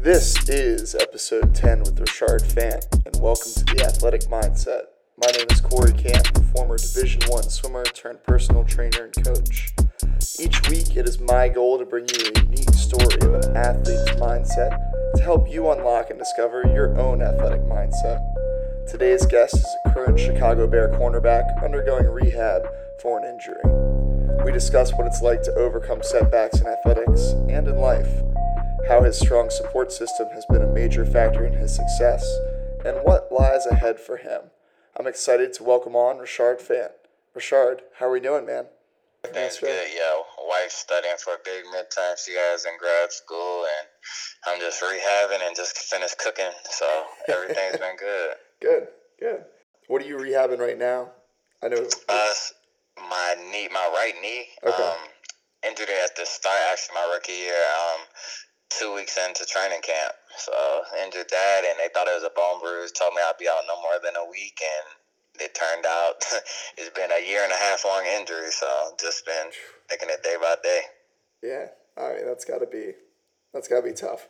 This is episode 10 with Richard Fant, and welcome to the Athletic Mindset. My name is Corey Camp, former Division One swimmer turned personal trainer and coach. Each week, it is my goal to bring you a unique story of an athlete's mindset to help you unlock and discover your own athletic mindset. Today's guest is a current Chicago Bear cornerback undergoing rehab for an injury. We discuss what it's like to overcome setbacks in athletics and in life, how his strong support system has been a major factor in his success, and what lies ahead for him. I'm excited to welcome on Richard Fant. Richard, how are we doing, man? Everything's good, yo. Wife studying for a big midterm. She guys in grad school, and I'm just rehabbing and just finished cooking. So everything's been good. Good, good. What are you rehabbing right now? I know. Uh, my knee, my right knee, Okay. um, injured it at the start, actually my rookie year. Um, two weeks into training camp, so injured that, and they thought it was a bone bruise. Told me I'd be out no more than a week, and it turned out it's been a year and a half long injury. So just been taking it day by day. Yeah, all right, that's got to be that's got to be tough.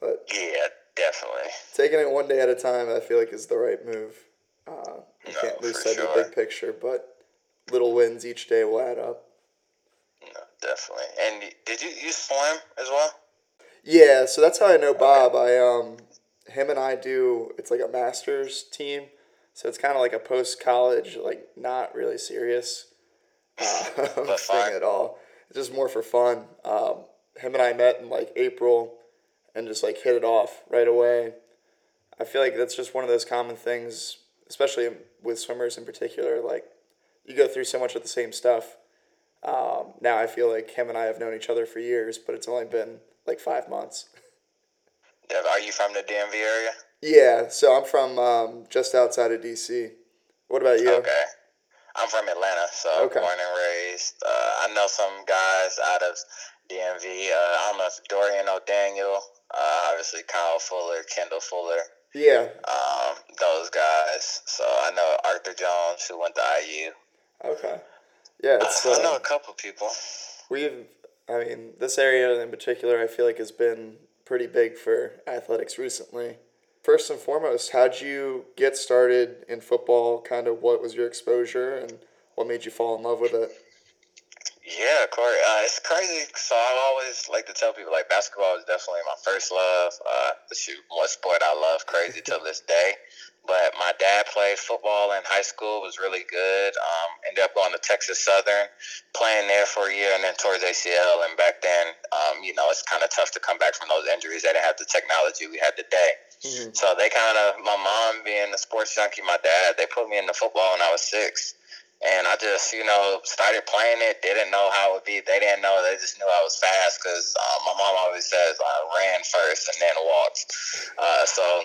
But Yeah, definitely. taking it one day at a time, I feel like is the right move. Uh, you No, can't lose sight of the big picture, but little wins each day will add up. No, definitely. And did you you swim as well? Yeah, so that's how I know Bob. I um, him and I do. It's like a masters team, so it's kind of like a post college, like not really serious uh, thing at all. It's just more for fun. Um, him and I met in like April, and just like hit it off right away. I feel like that's just one of those common things, especially with swimmers in particular. Like you go through so much of the same stuff. Um, now I feel like him and I have known each other for years, but it's only been like five months. Dev, Are you from the DMV area? Yeah, so I'm from um, just outside of DC. What about you? Okay. I'm from Atlanta, so Okay. born and raised. Uh, I know some guys out of DMV. Uh, I don't know if Dorian O'Daniel, uh, obviously Kyle Fuller, Kendall Fuller, Yeah. um, those guys. So I know Arthur Jones, who went to IU. Okay. Yeah, it's I know uh, a couple people. we've. I mean, this area in particular, I feel like has been pretty big for athletics recently. First and foremost, how'd you get started in football? Kind of what was your exposure and what made you fall in love with it? Yeah, Corey. Uh, it's crazy. So I always like to tell people like basketball is definitely my first love. Uh, shoot, one sport I love crazy till this day. But my dad played football in high school. Was really good. Um, ended up going to Texas Southern, playing there for a year, and then towards ACL. And back then, um, you know, it's kind of tough to come back from those injuries. They didn't have the technology we had today. Mhm. So they kind of, my mom being a sports junkie, my dad, they put me into football when I was six. And I just, you know, started playing it. Didn't know how it would be. They didn't know. They just knew I was fast because uh, my mom always says I ran first and then walked. Uh, so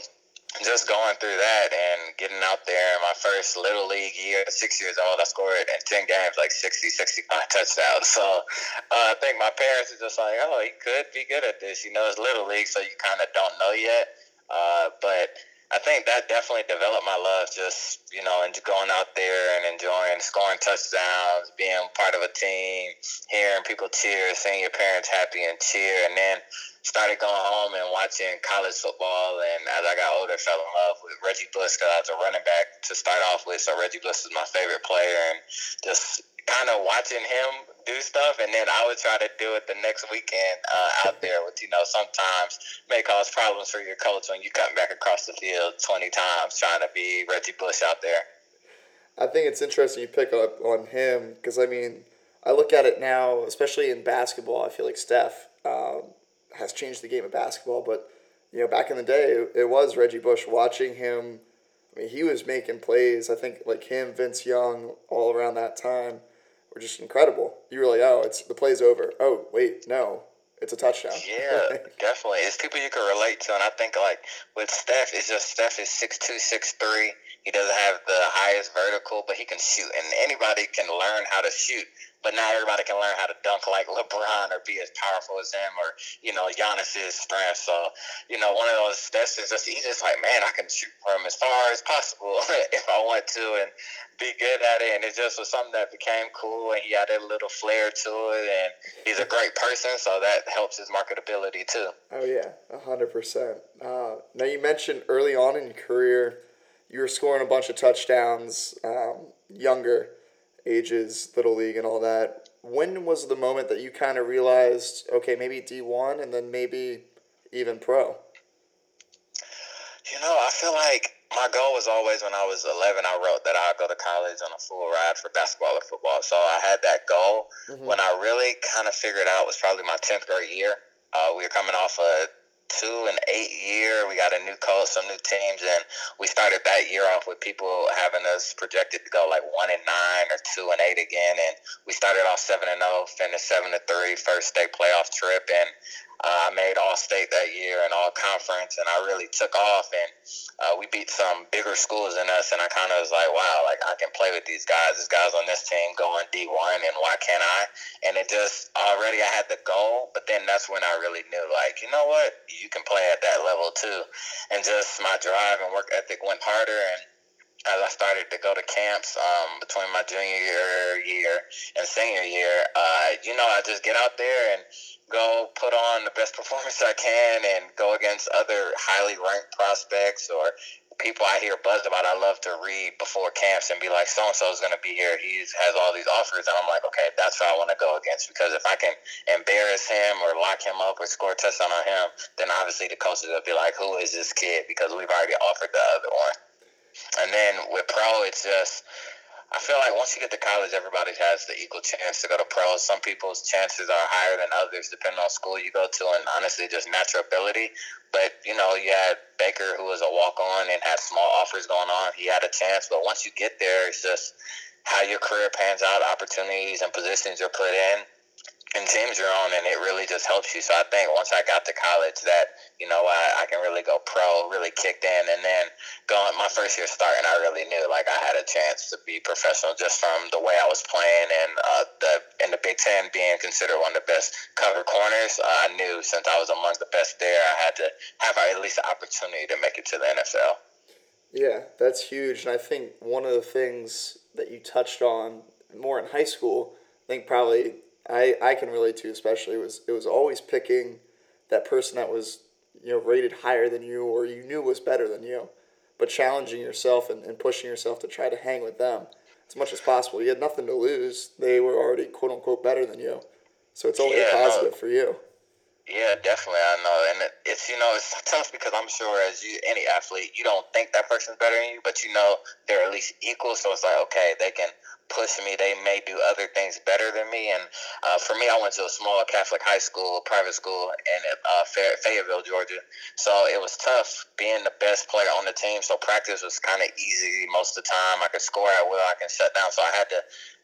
just going through that and getting out there in my first little league year, six years old, I scored in 10 games like 60, 65 touchdowns. So uh, I think my parents are just like, oh, he could be good at this. You know, it's little league, so you kind of don't know yet. Uh, but I think that definitely developed my love, just you know, and going out there and enjoying scoring touchdowns, being part of a team, hearing people cheer, seeing your parents happy and cheer, and then started going home and watching college football. And as I got older, fell in love with Reggie Bush because I was a running back to start off with. So Reggie Bush was my favorite player, and just kind of watching him do stuff, and then I would try to do it the next weekend uh, out there, which you know sometimes may cause problems for your coach when you come back across the field twenty times trying to be Reggie Bush out there. I think it's interesting you pick up on him because I mean, I look at it now, especially in basketball. I feel like Steph um, has changed the game of basketball, but you know, back in the day, it, was Reggie Bush. Watching him, I mean, he was making plays. I think like him, Vince Young, all around that time were just incredible. You were like, oh, it's the play's over. Oh, wait, no, it's a touchdown. Yeah, definitely. It's people you can relate to, and I think like with Steph, it's just Steph is six two, six three. He doesn't have the highest vertical, but he can shoot, and anybody can learn how to shoot. But not everybody can learn how to dunk like LeBron or be as powerful as him or you know Giannis's strength. So you know one of those that's just he's just like man, I can shoot from as far as possible if I want to and be good at it. And it just was something that became cool, and he had a little flair to it, and he's a great person, so that helps his marketability too. Oh yeah, hundred uh, percent. Now you mentioned early on in your career you were scoring a bunch of touchdowns, um, younger ages, little league, and all that. When was the moment that you kind of realized, okay, maybe D one, and then maybe even pro? You know, I feel like my goal was always when I was 11, I wrote that I'd go to college on a full ride for basketball or football. So I had that goal. Mm-hmm. When I really kind of figured out was probably my 10th grade year. Uh, we were coming off a two and eight year. We got a new coach, some new teams, and we started that year off with people having us projected to go like one and nine or two and eight again. And we started off seven and zero, oh, finished seven to three, first state playoff trip, and uh, I made all state that year and all conference, and I really took off. And uh, we beat some bigger schools than us, and I kind of was like, wow, like I can play with these guys. These guys on this team going D one, and why can't I? And it just already I had the goal, but then that's when I really knew, like, you know what, you can play at that level too. And just my drive and work ethic went harder, and as I started to go to camps um, between my junior year, and senior year, uh, you know, I just get out there and go put on the best performance I can and go against other highly ranked prospects or people I hear buzz about. I love to read before camps and be like, so and so is going to be here. He has all these offers, and I'm like, okay, that's who I want to go against because if I can embarrass him or lock him up or score a touchdown on him, then obviously the coaches will be like, who is this kid? Because we've already offered the other one. And then with pro, it's just I feel like once you get to college, everybody has the equal chance to go to pro. Some people's chances are higher than others, depending on school you go to, and honestly, just natural ability. But you know, you had Baker, who was a walk on and had small offers going on. He had a chance, but once you get there, it's just how your career pans out, opportunities and positions you're put in and teams you're on, and it really just helps you. So I think once I got to college, that you know I, I can really go pro, really kicked in, and then going my first year starting, I really knew like I had a chance to be professional just from the way I was playing, and uh, the in the Big Ten being considered one of the best cover corners. Uh, I knew since I was among the best there, I had to have at least the opportunity to make it to the NFL. Yeah, that's huge, and I think one of the things that you touched on more in high school, I think probably I, I can relate to especially was it was always picking that person that was you know rated higher than you or you knew was better than you, but challenging yourself and, and pushing yourself to try to hang with them as much as possible. You had nothing to lose. They were already quote unquote better than you, so it's only yeah, positive no. for you. Yeah, definitely. I know, and it, it's you know it's tough because I'm sure as you any athlete, you don't think that person's better than you, but you know they're at least equal. So it's like okay, they can push me. They may do other things better than me. And uh, for me, I went to a small Catholic high school, private school in uh, Fayetteville, Georgia. So it was tough being the best player on the team. So practice was kind of easy most of the time. I could score at will. I can shut down. So I had to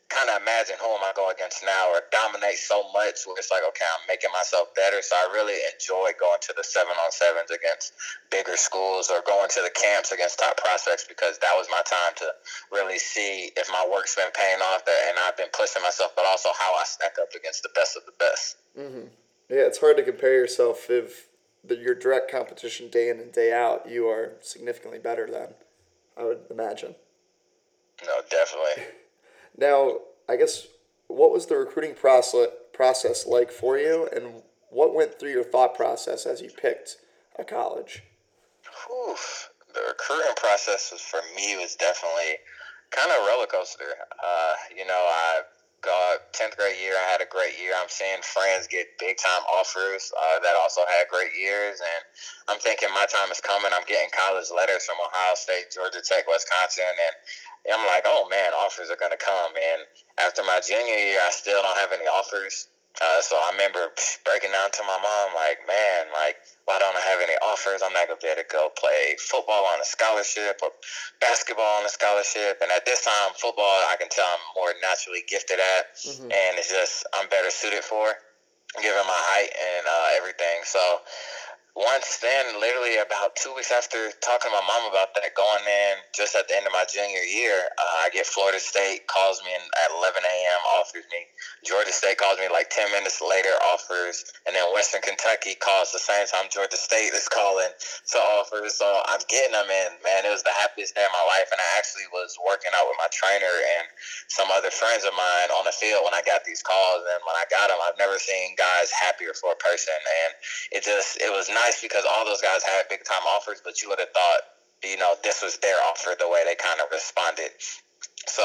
kind of imagine who am I going against now or dominate so much where it's like, okay, I'm making myself better. So I really enjoy going to the seven on sevens against bigger schools or going to the camps against top prospects because that was my time to really see if my work's been paying off that, and I've been pushing myself, but also how I stack up against the best of the best. Mm-hmm. Yeah, it's hard to compare yourself if the, your direct competition day in and day out, you are significantly better than, I would imagine. No, definitely. Now, I guess what was the recruiting process process like for you, and what went through your thought process as you picked a college? Oof. The recruiting process was for me was definitely kind of a roller coaster. Uh, you know, I got tenth grade year. I had a great year. I'm seeing friends get big time offers uh, that also had great years, and I'm thinking my time is coming. I'm getting college letters from Ohio State, Georgia Tech, Wisconsin, and I'm like, oh man, offers are gonna come. And after my junior year, I still don't have any offers. Uh, so I remember breaking down to my mom, like, man, like, why don't I have any offers? I'm not gonna be able to go play football on a scholarship or basketball on a scholarship. And at this time, football, I can tell I'm more naturally gifted at, mm-hmm. and it's just I'm better suited for, given my height and uh, everything. So once then, literally about two weeks after talking to my mom about that, going in just at the end of my junior year, uh, I get Florida State calls me at 11 a.m. offers me. Georgia State calls me like 10 minutes later offers, and then Western Kentucky calls the same time Georgia State is calling to offers. So I'm getting them in. Man, it was the happiest day of my life, and I actually was working out with my trainer and some other friends of mine on the field when I got these calls. And when I got them, I've never seen guys happier for a person, and it just it was nice nice because all those guys had big time offers, but you would have thought, you know, this was their offer the way they kind of responded. So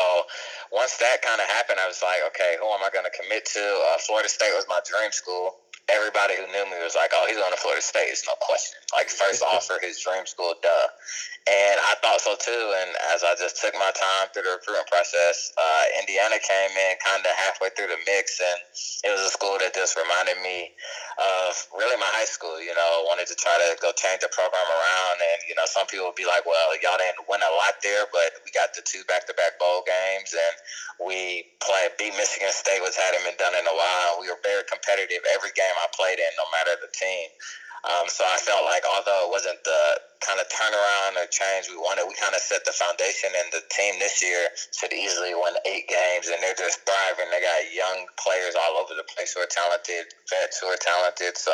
once that kind of happened, I was like, okay, who am I going to commit to? Uh, Florida State was my dream school. Everybody who knew me was like, oh, he's going to Florida State. It's no question. Like, first offer, his dream school, duh. And I thought so too. And as I just took my time through the recruiting process, uh, Indiana came in kind of halfway through the mix. And it was a school that just reminded me of really my high school. You know, wanted to try to go change the program around. And, you know, some people would be like, well, y'all didn't win a lot there, but we got the two back to back bowl games. And we played, beat Michigan State, which hadn't been done in a while. We were very competitive every game I played in, no matter the team. Um, so I felt like although it wasn't the kind of turnaround or change we wanted, we kind of set the foundation, and the team this year should easily win eight games, and they're just thriving. They got young players all over the place who are talented, vets who are talented. So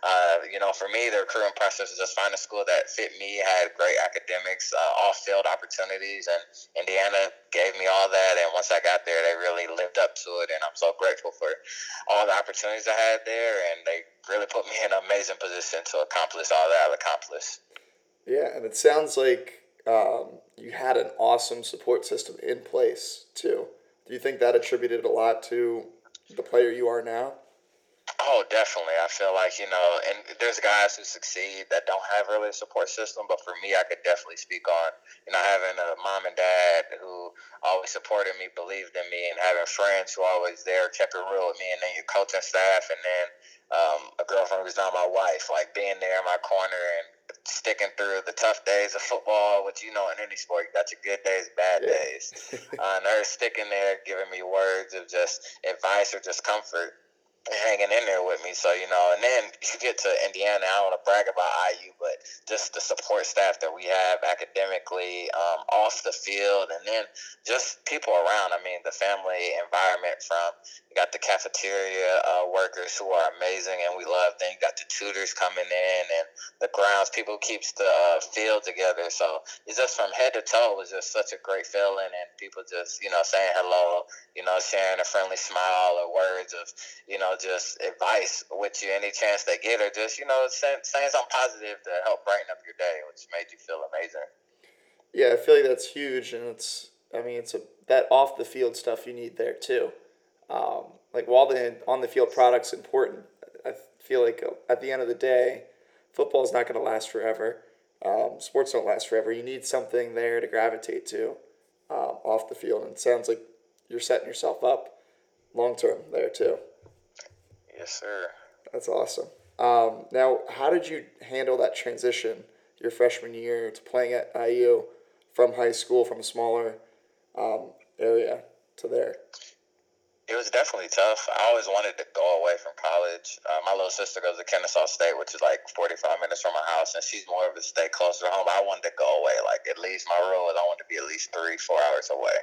uh, you know, for me, the recruiting process was just find a school that fit me, had great academics, uh, off-field opportunities, and Indiana gave me all that. And once I got there, they really lived up to it, and I'm so grateful for all the opportunities I had there, and they really put me in an amazing position to accomplish all that I've accomplished. Yeah, and it sounds like um, you had an awesome support system in place too. Do you think that attributed a lot to the player you are now? Oh, definitely. I feel like, you know, and there's guys who succeed that don't have really a support system, but for me, I could definitely speak on, you know, having a mom and dad who always supported me, believed in me, and having friends who always there, kept it real with me, and then your coaching staff, and then um, a girlfriend who's not my wife, like being there in my corner and sticking through the tough days of football, which you know in any sport, you got your good days, bad yeah. days. uh, and her sticking there, giving me words of just advice or just comfort hanging in there with me. So, you know, and then you get to Indiana, I don't want to brag about IU, but just the support staff that we have academically, um, off the field, and then just people around. I mean, the family environment from, you got the cafeteria uh, workers who are amazing and we love them. You got the tutors coming in and the grounds, people keeps the uh, field together. So it's just from head to toe, was just such a great feeling and people just, you know, saying hello, you know, sharing a friendly smile or words of, you know, know, just advice with you any chance they get, or just you know saying, saying something positive to help brighten up your day, which made you feel amazing. Yeah, I feel like that's huge, and it's I mean it's a that off the field stuff you need there too. Um, like while the on the field product's important, I feel like at the end of the day, football is not going to last forever. Um, sports don't last forever. You need something there to gravitate to um, off the field, and it sounds like you're setting yourself up long term there too. Yes, sir. That's awesome. Um, now, how did you handle that transition your freshman year to playing at IU from high school, from a smaller um, area to there? It was definitely tough. I always wanted to go away from college. Uh, my little sister goes to Kennesaw State, which is like 45 minutes from my house, and she's more of a stay closer to home. I wanted to go away. Like, at least my rule is I wanted to be at least three, four hours away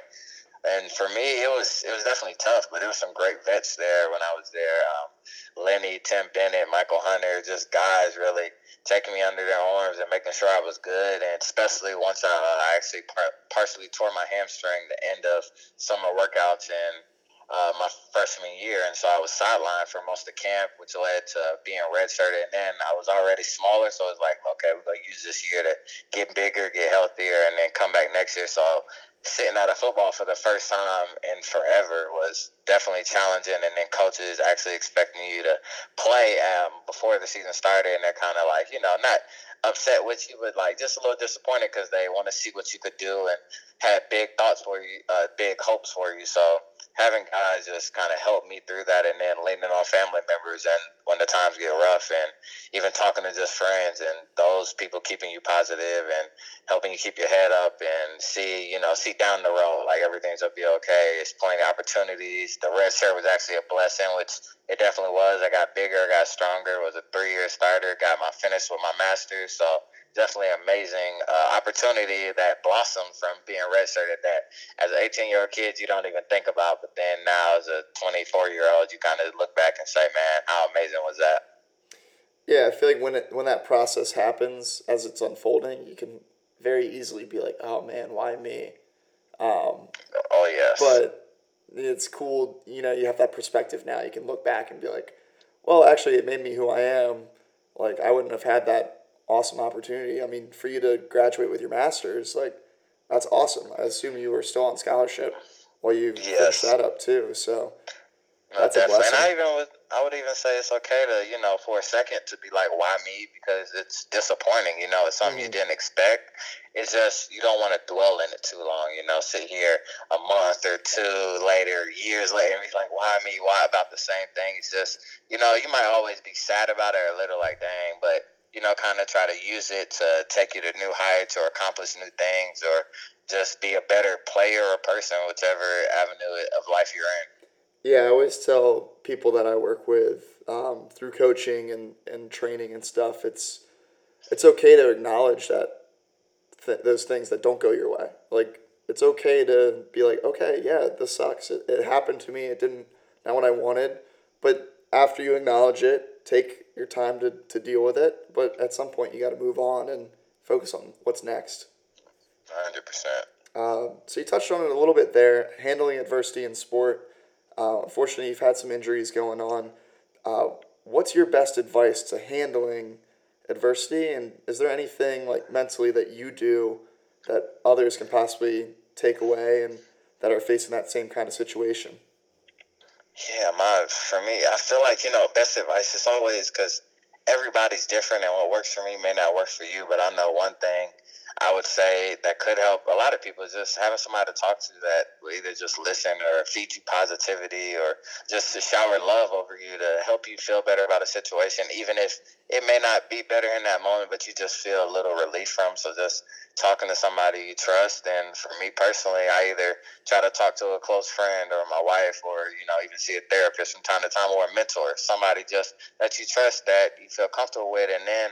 and for me, it was it was definitely tough. But there was some great vets there when I was there. Um, Lenny, Tim Bennett, Michael Hunter, just guys really taking me under their arms and making sure I was good. And especially once I, uh, I actually par- partially tore my hamstring the end of summer workouts in uh, my freshman year, and so I was sidelined for most of camp, which led to being redshirted. And then I was already smaller, so it was like, okay, we're gonna use this year to get bigger, get healthier, and then come back next year. So sitting out of football for the first time in forever was definitely challenging. And then coaches actually expecting you to play um, before the season started, and they're kind of like, you know, not upset with you, but like just a little disappointed because they want to see what you could do and had big thoughts for you, uh, big hopes for you. So having guys just kind of help me through that, and then leaning on family members, and when the times get rough, and even talking to just friends, and those people keeping you positive and helping you keep your head up and see, you know, see down the road, like everything's gonna be okay. It's plenty of opportunities. The red shirt was actually a blessing, which it definitely was. I got bigger, got stronger. Was a three year starter. Got my finish with my master's, so definitely amazing uh, opportunity that blossomed from being redshirted that as an 18 year old kid you don't even think about but then now as a 24 year old you kind of look back and say man how amazing was that yeah i feel like when it when that process happens as it's unfolding you can very easily be like oh man why me um, oh yes but it's cool you know you have that perspective now you can look back and be like well actually it made me who i am like i wouldn't have had that awesome opportunity. I mean, for you to graduate with your master's, like that's awesome. I assume you were still on scholarship while you yes. finished that up too. So that's a blessing. And I even would, I would even say it's okay to you know for a second to be like, why me? Because it's disappointing. You know, it's something mm-hmm. you didn't expect. It's just you don't want to dwell in it too long. You know, sit here a month or two later, years later, and be like, why me? Why about the same thing? It's just you know, you might always be sad about it or a little like, dang, but you know, kind of try to use it to take you to new heights or accomplish new things or just be a better player or person, whichever avenue of life you're in. Yeah, I always tell people that I work with um, through coaching and, and training and stuff, it's it's okay to acknowledge that th- those things that don't go your way. Like it's okay to be like, okay, yeah, this sucks. It, it happened to me. It didn't not what I wanted. But after you acknowledge it, take your time to, to deal with it. But at some point, you got to move on and focus on what's next. 100%. Uh, so you touched on it a little bit there, handling adversity in sport. Uh, unfortunately, you've had some injuries going on. Uh, what's your best advice to handling adversity? And is there anything like mentally that you do that others can possibly take away and that are facing that same kind of situation? Yeah, my for me, I feel like you know best advice is always because everybody's different, and what works for me may not work for you. But I know one thing I would say that could help a lot of people just having somebody to talk to that will either just listen or feed you positivity or just to shower love over you to help you feel better about a situation, even if it may not be better in that moment, but you just feel a little relief from. So just talking to somebody you trust. And for me personally, I either try to talk to a close friend or my wife or, you know, even see a therapist from time to time or a mentor, somebody just that you trust that you feel comfortable with. And then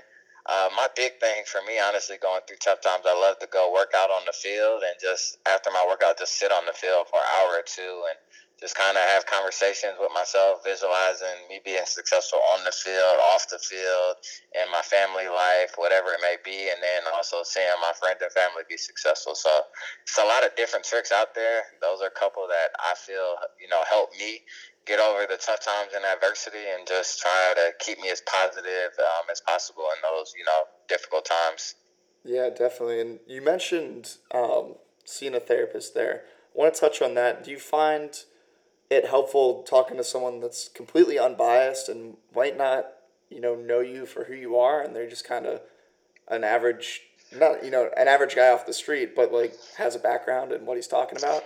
uh, my big thing for me, honestly, going through tough times, I love to go work out on the field and just after my workout, just sit on the field for an hour or two and just kind of have conversations with myself, visualizing me being successful on the field, off the field, in my family life, whatever it may be, and then also seeing my friends and family be successful. So it's a lot of different tricks out there. Those are a couple that I feel you know help me get over the tough times and adversity and just try to keep me as positive um, as possible in those you know difficult times yeah definitely and you mentioned um, seeing a therapist there i want to touch on that do you find it helpful talking to someone that's completely unbiased and might not you know know you for who you are and they're just kind of an average not you know an average guy off the street but like has a background in what he's talking about?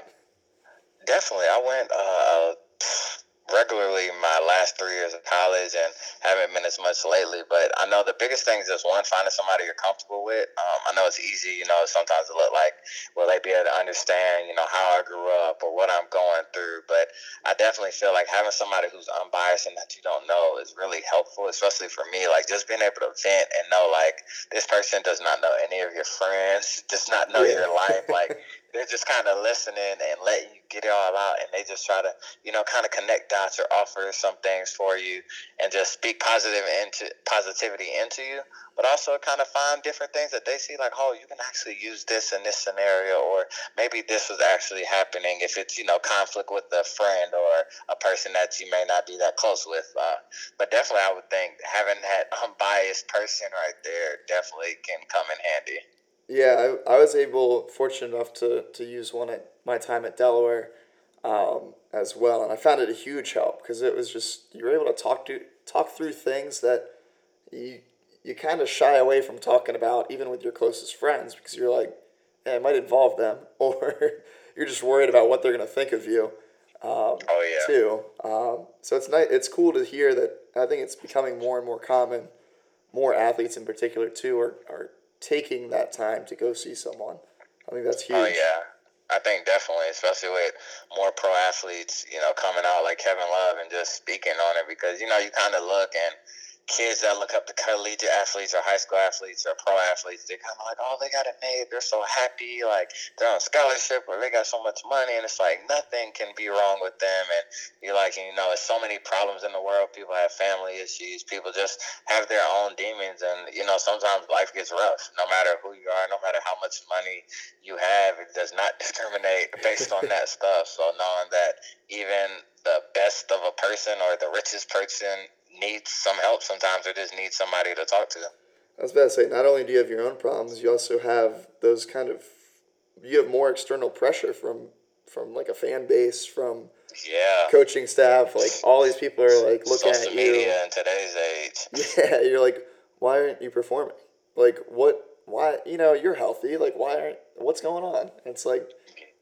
Definitely. I went uh, regularly my last three years of college and haven't been as much lately. But I know the biggest thing is just one, finding somebody you're comfortable with. Um, I know it's easy, you know, sometimes to look like, will they be able to understand, you know, how I grew up or what I'm going through. But I definitely feel like having somebody who's unbiased and that you don't know is really helpful, especially for me. Like just being able to vent and know, like, this person does not know any of your friends, does not know yeah. your life. Like, they're just kind of listening and letting you get it all out and they just try to you know kind of connect dots or offer some things for you and just speak positive into positivity into you but also kind of find different things that they see like oh you can actually use this in this scenario or maybe this was actually happening if it's you know conflict with a friend or a person that you may not be that close with uh, but definitely i would think having that unbiased person right there definitely can come in handy yeah, I, I was able, fortunate enough to, to use one at my time at Delaware um, as well, and I found it a huge help because it was just you were able to talk to talk through things that you you kind of shy away from talking about even with your closest friends because you're like, eh, it might involve them, or you're just worried about what they're gonna think of you. Um, oh yeah. Too. Um, so it's nice. It's cool to hear that. I think it's becoming more and more common. More athletes in particular too are, are taking that time to go see someone. I think that's oh, huge. Oh yeah. I think definitely, especially with more pro athletes, you know, coming out like Kevin Love and just speaking on it because, you know, you kind of look and kids that look up to collegiate athletes or high school athletes or pro athletes, they're kind of like, oh, they got it made. They're so happy. Like, they're on scholarship or they got so much money. And it's like, nothing can be wrong with them. And you're like, you know, there's so many problems in the world. People have family issues. People just have their own demons. And, you know, sometimes life gets rough. No matter who you are, no matter how much money you have, it does not discriminate based on that stuff. So knowing that even the best of a person or the richest person needs some help sometimes or just needs somebody to talk to. I was about to say, not only do you have your own problems, you also have those kind of you have more external pressure from from like a fan base, from yeah coaching staff, like all these people are like looking Social at media you. in today's age. Yeah, you're like, why aren't you performing? Like what? Why you know you're healthy? Like why aren't? What's going on? It's like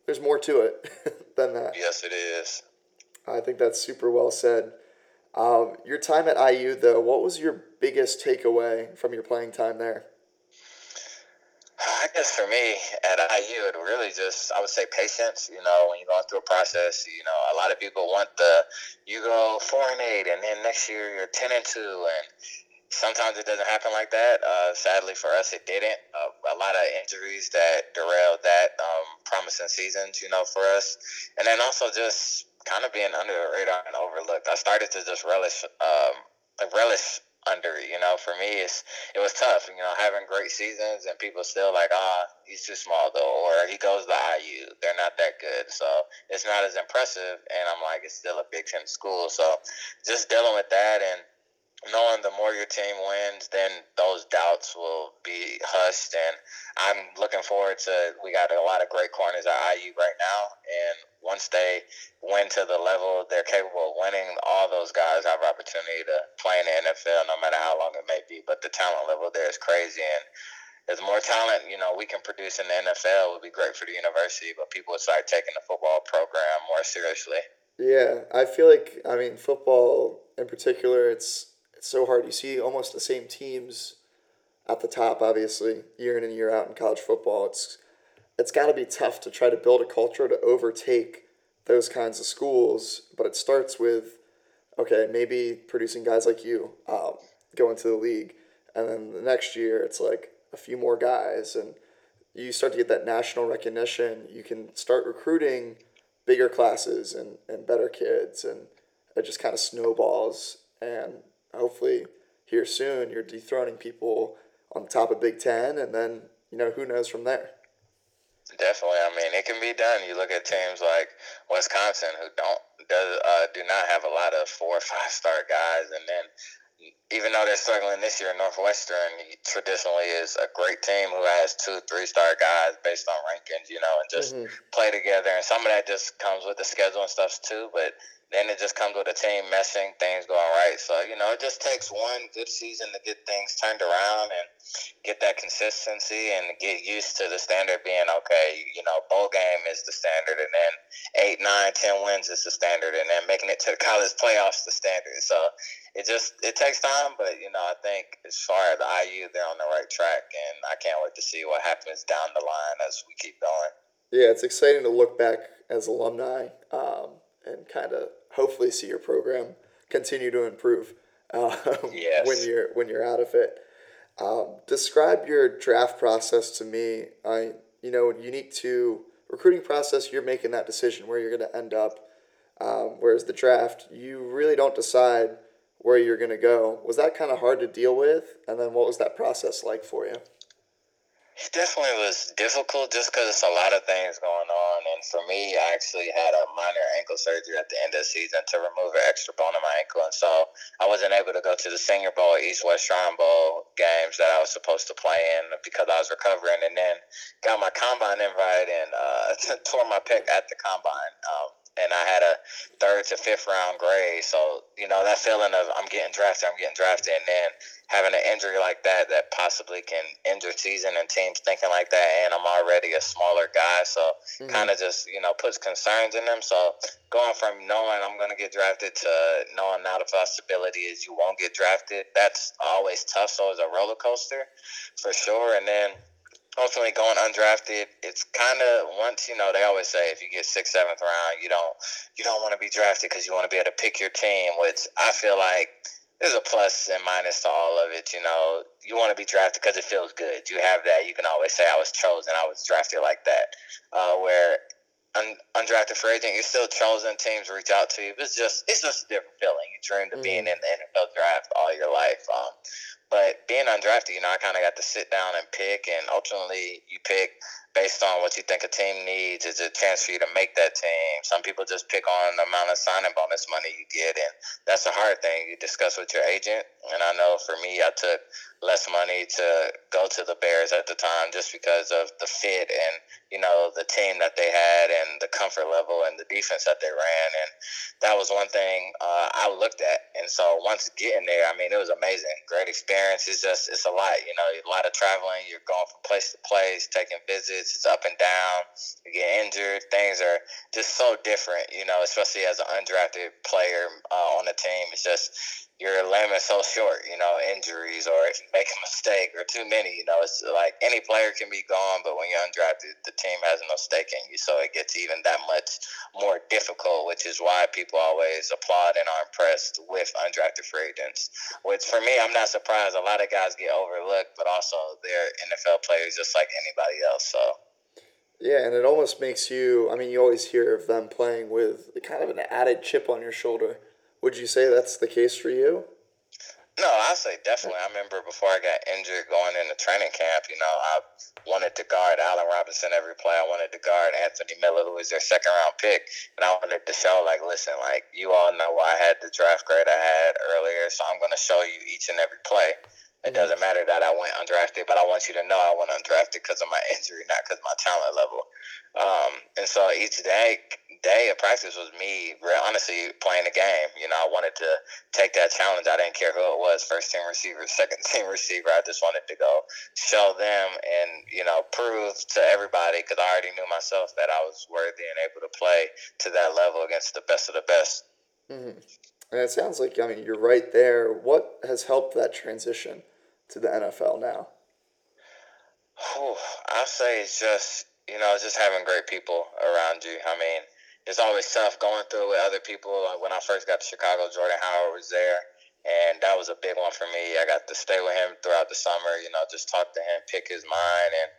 there's more to it than that. Yes, it is. I think that's super well said. Um, your time at IU, though, what was your biggest takeaway from your playing time there? I guess for me at IU, it really just I would say patience. You know, when you're going through a process, you know, a lot of people want the you go four and eight, and then next year you're ten and two, and sometimes it doesn't happen like that. Uh, sadly for us, it didn't. Uh, a lot of injuries that derailed that um, promising seasons, you know, for us, and then also just kind of being under the radar and overlooked. I started to just relish, um, relish under it. You know, for me, it's it was tough. You know, having great seasons and people still like, ah, oh, he's too small though, or he goes to IU. They're not that good, so it's not as impressive. And I'm like, it's still a Big Ten school, so just dealing with that and knowing the more your team wins, then those doubts will be hushed. And I'm looking forward to. We got a lot of great corners at IU right now, and once they win to the level they're capable of winning, all those guys have opportunity to play in the NFL, no matter how long it may be. But the talent level there is crazy, and there's more talent, you know, we can produce in the NFL would be great for the university, but people would start taking the football program more seriously. Yeah, I feel like I mean football in particular, it's it's so hard. You see almost the same teams at the top, obviously, year in and year out in college football. It's it's got to be tough to try to build a culture to overtake those kinds of schools, but it starts with okay, maybe producing guys like you um, into the league, and then the next year it's like a few more guys, and you start to get that national recognition. You can start recruiting bigger classes and, and better kids, and it just kind of snowballs. And hopefully here soon you're dethroning people on top of Big Ten, and then you know who knows from there. Definitely, I mean it can be done. You look at teams like Wisconsin who don't does uh, do not have a lot of four or five star guys, and then even though they're struggling this year, Northwestern traditionally is a great team who has two, three star guys based on rankings, you know, and just mm-hmm. play together. And some of that just comes with the schedule and stuff too. But then it just comes with a team meshing, things going right. So, you know, it just takes one good season to get things turned around and get that consistency and get used to the standard being okay, you know, bowl game is the standard and then eight, nine, ten wins is the standard and then making it to the college playoffs the standard. So it just it takes time, but you know, I think as far as IU they're on the right track and I can't wait to see what happens down the line as we keep going. Yeah, it's exciting to look back as alumni um, and kind of hopefully see your program continue to improve um, yes. when you're when you're out of it. Um, describe your draft process to me. I you know unique to recruiting process. You're making that decision where you're going to end up. Um, whereas the draft, you really don't decide where you're going to go. Was that kind of hard to deal with? And then what was that process like for you? It definitely was difficult just because it's a lot of things going on. And for me, I actually had a minor ankle surgery at the end of the season to remove an extra bone in my ankle. And so I wasn't able to go to the Senior Bowl, East West Shrine Bowl games that I was supposed to play in because I was recovering. And then got my combine invite and uh, tore my pec at the combine. Um, and I had a third to fifth round grade. So you know that feeling of I'm getting drafted, I'm getting drafted, and then having an injury like that that possibly can injure season and teams thinking like that, and I'm already a smaller guy, so mm-hmm. kind of just you know puts concerns in them. So going from knowing I'm going to get drafted to knowing now the possibility is you won't get drafted, that's always tough. So it's a roller coaster for sure, and then ultimately going undrafted, it's kind of once you know they always say if you get sixth, seventh round, you don't you don't want to be drafted because you want to be able to pick your team. Which I feel like there's a plus and minus to all of it. You know, you want to be drafted because it feels good. You have that. You can always say I was chosen. I was drafted like that. Uh, where un- undrafted free agent, you're still chosen. Teams reach out to you. It's just it's just a different feeling. You dreamed of mm. being in the NFL draft all your life. Um, but being undrafted, you know, I kind of got to sit down and pick, and ultimately, you pick based on what you think a team needs. Is a chance for you to make that team. Some people just pick on the amount of signing bonus money you get, and that's a hard thing you discuss with your agent. And I know for me, I took less money to go to the Bears at the time just because of the fit and you know the team that they had and the comfort level and the defense that they ran and that was one thing uh, I looked at and so once getting there I mean it was amazing great experience it's just it's a lot you know a lot of traveling you're going from place to place taking visits it's up and down you get injured things are just so different you know especially as an undrafted player uh, on the team. It's just your limb is so short, you know, injuries or if you make a mistake or too many, you know, it's like any player can be gone, but when you're undrafted, the team has no stake in you. So it gets even that much more difficult, which is why people always applaud and are impressed with undrafted free agents. Which for me, I'm not surprised. A lot of guys get overlooked, but also they're NFL players just like anybody else. So. Yeah, and it almost makes you. I mean, you always hear of them playing with kind of an added chip on your shoulder would you say that's the case for you? No, I say definitely. I remember before I got injured going into training camp, you know, I wanted to guard Allen Robinson every play. I wanted to guard Anthony Miller, who was their second round pick. And I wanted to show, like, listen, like, you all know why I had the draft grade I had earlier, so I'm going to show you each and every play. It mm-hmm. doesn't matter that I went undrafted, but I want you to know I went undrafted because of my injury, not because of my talent level. Um, and so each day, day of practice was me, honestly, playing the game. You know, I wanted to take that challenge. I didn't care who it was, first team receiver, second team receiver. I just wanted to go show them and, you know, prove to everybody because I already knew myself that I was worthy and able to play to that level against the best of the best. Mm-hmm. And it sounds like, I mean, you're right there. What has helped that transition to the NFL now? I'll say it's just, you know, just having great people around you. I mean, it's always tough going through with other people. Like when I first got to Chicago, Jordan Howard was there, and that was a big one for me. I got to stay with him throughout the summer. You know, just talk to him, pick his mind, and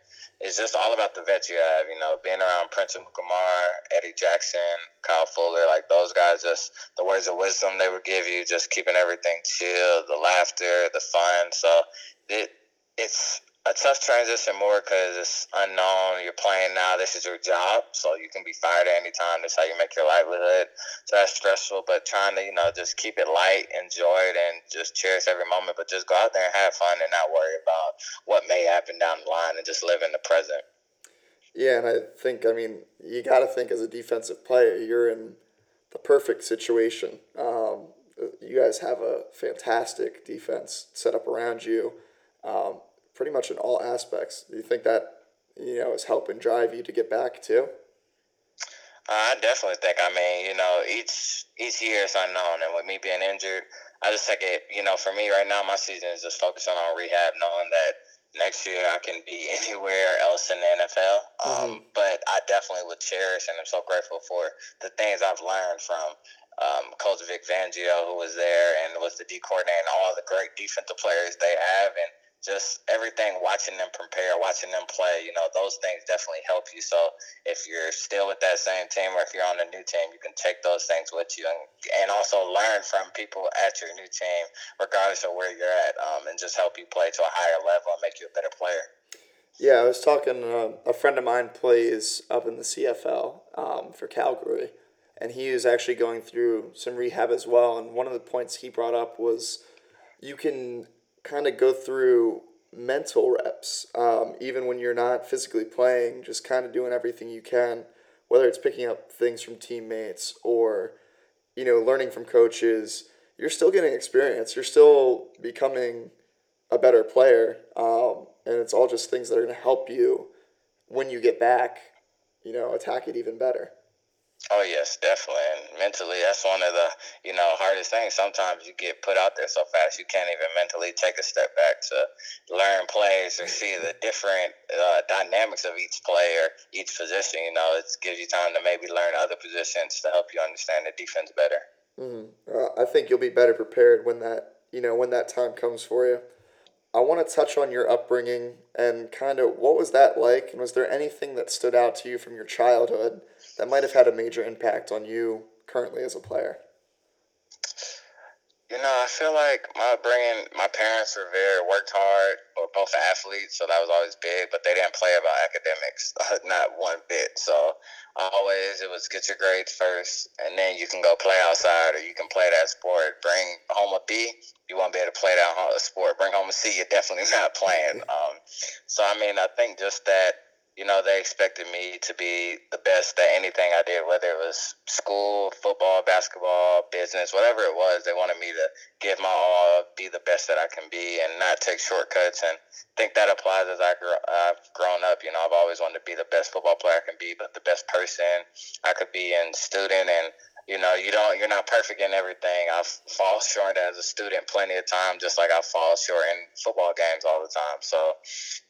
it's just all about the vets you have. You know, being around Prince Amukamara, Eddie Jackson, Kyle Fuller, like those guys. Just the words of wisdom they would give you, just keeping everything chill, the laughter, the fun. So it it's a tough transition more because it's unknown. You're playing now. This is your job, so you can be fired at any time. That's how you make your livelihood. So that's stressful, but trying to you know just keep it light, enjoy it, and just cherish every moment. But just go out there and have fun and not worry about what may happen down the line, and just live in the present. Yeah, and I think I mean you got to think as a defensive player, you're in the perfect situation. Um, you guys have a fantastic defense set up around you. Um, pretty much in all aspects. Do you think that you know is helping drive you to get back too? I definitely think. I mean, you know, each each year is unknown, and with me being injured, I just take it. You know, for me right now, my season is just focusing on rehab, knowing that next year I can be anywhere else in the NFL. Um, mm-hmm. but I definitely would cherish, and I'm so grateful for the things I've learned from um, Coach Vic Fangio, who was there and was the D coordinator, and all the great defensive players they have, and just everything watching them prepare watching them play you know those things definitely help you. So if you're still with that same team or if you're on a new team you can take those things with you and, and also learn from people at your new team regardless of where you're at um, and just help you play to a higher level and make you a better player. Yeah i was talking uh, a friend of mine plays up in the cfl um, for calgary and he was actually going through some rehab as well and one of the points he brought up was you can kind of go through mental reps, um, even when you're not physically playing, just kind of doing everything you can whether it's picking up things from teammates or, you know, learning from coaches, you're still getting experience. You're still becoming a better player. Um, and it's all just things that are going to help you when you get back, you know, attack it even better. Oh yes, definitely. And mentally, that's one of the you know hardest things. Sometimes you get put out there so fast you can't even mentally take a step back to learn plays or see the different uh, dynamics of each player, each position. You know, it gives you time to maybe learn other positions to help you understand the defense better. Mm-hmm. Uh, I think you'll be better prepared when that you know when that time comes for you. I want to touch on your upbringing and kind of what was that like, and was there anything that stood out to you from your childhood? That might have had a major impact on you currently as a player? You know, I feel like my upbringing, my parents were very worked hard, or both athletes, so that was always big. But they didn't play about academics, not one bit. So always it was get your grades first, and then you can go play outside, or you can play that sport. Bring home a B, you won't be able to play that sport. Bring home a C, you're definitely not playing. Um, so I mean, I think just that you know, they expected me to be the best at anything I did, whether it was school, football, basketball, business, whatever it was. They wanted me to give my all, be the best that I can be, and not take shortcuts. And I think that applies as I grew, I've grown up. You know, I've always wanted to be the best football player I can be, but the best person I could be and student and you know, you don't, you're not perfect in everything. I fall short as a student plenty of times, just like I fall short in football games all the time. So,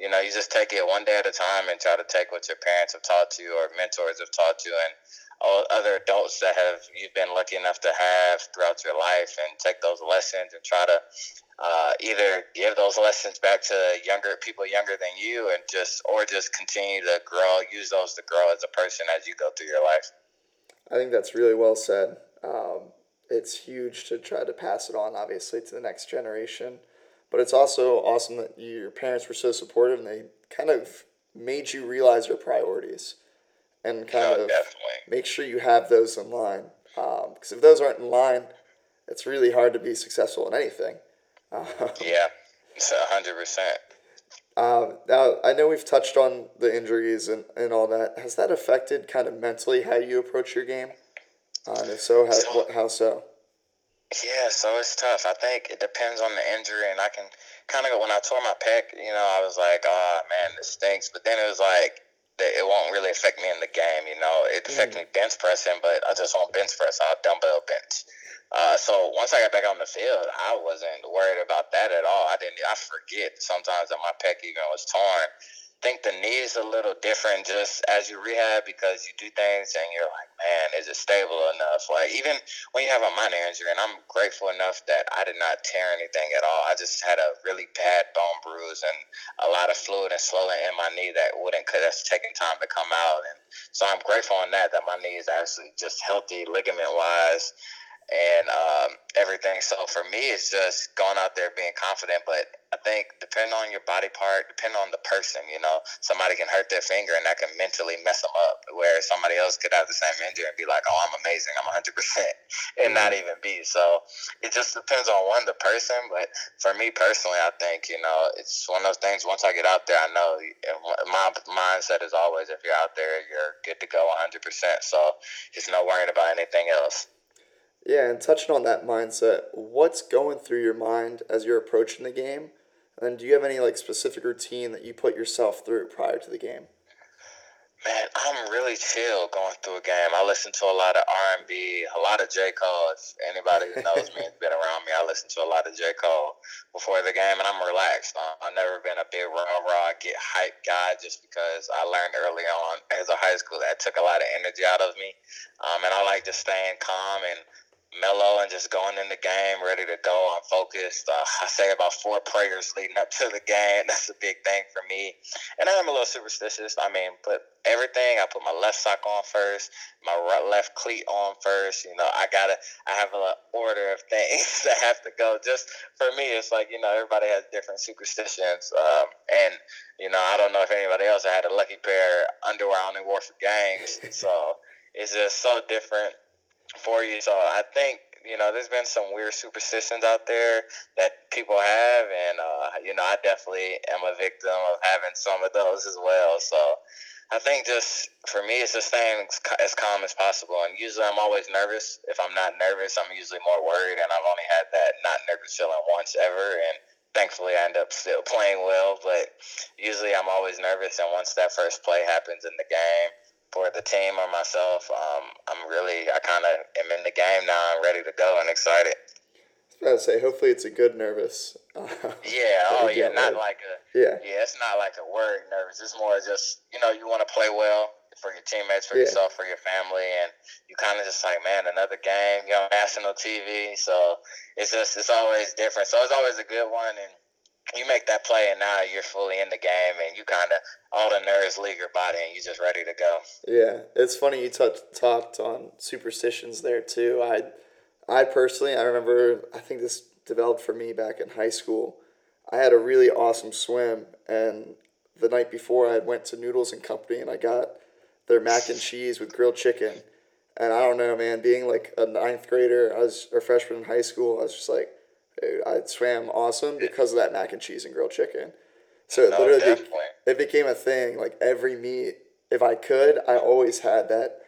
you know, you just take it one day at a time and try to take what your parents have taught you or mentors have taught you and all other adults that have you've been lucky enough to have throughout your life and take those lessons and try to uh, either give those lessons back to younger people younger than you and just or just continue to grow use those to grow as a person as you go through your life I think that's really well said. Um, it's huge to try to pass it on, obviously, to the next generation. But it's also awesome that your parents were so supportive and they kind of made you realize your priorities and kind no, of definitely. make sure you have those in line. Because um, if those aren't in line, it's really hard to be successful in anything. Um, yeah, it's hundred percent. Uh, now, I know we've touched on the injuries and, and all that. Has that affected kind of mentally how you approach your game? Uh, and if so, how, so, how so? Yeah, so it's tough. I think it depends on the injury, and I can kind of go when I tore my pec. You know, I was like, "Oh man, this stinks," but then it was like it won't really affect me in the game. You know, it affects mm. me bench pressing, but I just won't bench press. I'll dumbbell bench. Uh, so once I got back on the field, I wasn't worried about that at all. I didn't. I forget sometimes that my pec even was torn. Think the knee is a little different just as you rehab because you do things and you're like, man, is it stable enough? Like even when you have a minor injury, and I'm grateful enough that I did not tear anything at all. I just had a really bad bone bruise and a lot of fluid and swelling in my knee that wouldn't cause that's taking time to come out. And so I'm grateful on that that my knee is actually just healthy ligament wise and um, everything. So for me, it's just going out there being confident. But I think depending on your body part, depending on the person, you know, somebody can hurt their finger and that can mentally mess them up. Where somebody else could have the same injury and be like, "Oh, I'm amazing, I'm 100 percent," and not mm-hmm. even be. So it just depends on one the person. But for me personally, I think you know it's one of those things. Once I get out there, I know my mindset is always if you're out there, you're good to go 100 percent. So just no worrying about anything else. Yeah, and touching on that mindset, what's going through your mind as you're approaching the game? And do you have any like specific routine that you put yourself through prior to the game? Man, I'm really chill going through a game. I listen to a lot of R and B, a lot of J Cole. If anybody who knows me has been around me, I listen to a lot of J Cole before the game, and I'm relaxed. I've never been a big rah rah get hype guy, just because I learned early on as a high school that took a lot of energy out of me, um, and I like just staying calm and mellow and just going in the game, ready to go. I'm focused. Uh, I say about four prayers leading up to the game. That's a big thing for me. And I'm a little superstitious. I mean, put everything. I put my left sock on first, my right, left cleat on first. You know, I gotta. I have an order of things that have to go. Just for me, it's like you know, everybody has different superstitions. Um, and you know, I don't know if anybody else. I had a lucky pair of underwear I only wore for games, so it's just so different for you. So I think you know there's been some weird superstitions out there that people have, and uh, you know I definitely am a victim of having some of those as well. So I think just for me, it's just staying as calm as possible. And usually, I'm always nervous. If I'm not nervous, I'm usually more worried. And I've only had that not nervous feeling once ever. And thankfully, I end up still playing well. But usually, I'm always nervous. And once that first play happens in the game for the team or myself, um, I'm really, I kind of am in the game now. I'm ready to go and excited. I was about to say, hopefully it's a good nervous. yeah. Oh, yeah. Not like a. Yeah. Yeah. It's not like a worried nervous. It's more just you know you want to play well for your teammates, for yeah. yourself, for your family, and you kind of just like, man, another game, you know, national TV. So it's just it's always different. So it's always a good one, and you make that play, and now you're fully in the game, and you kind of all the nerves leave your body, and you're just ready to go. Yeah, it's funny you t- talked on superstitions there too. I I personally, I remember, I think this developed for me back in high school. I had a really awesome swim, and the night before I went to Noodles and Company, and I got their mac and cheese with grilled chicken. And I don't know, man, being like a ninth grader, I was a freshman in high school, I was just like, I swam awesome because of that mac and cheese and grilled chicken. So it no, literally, it became a thing. Like every meet, if I could, I always had that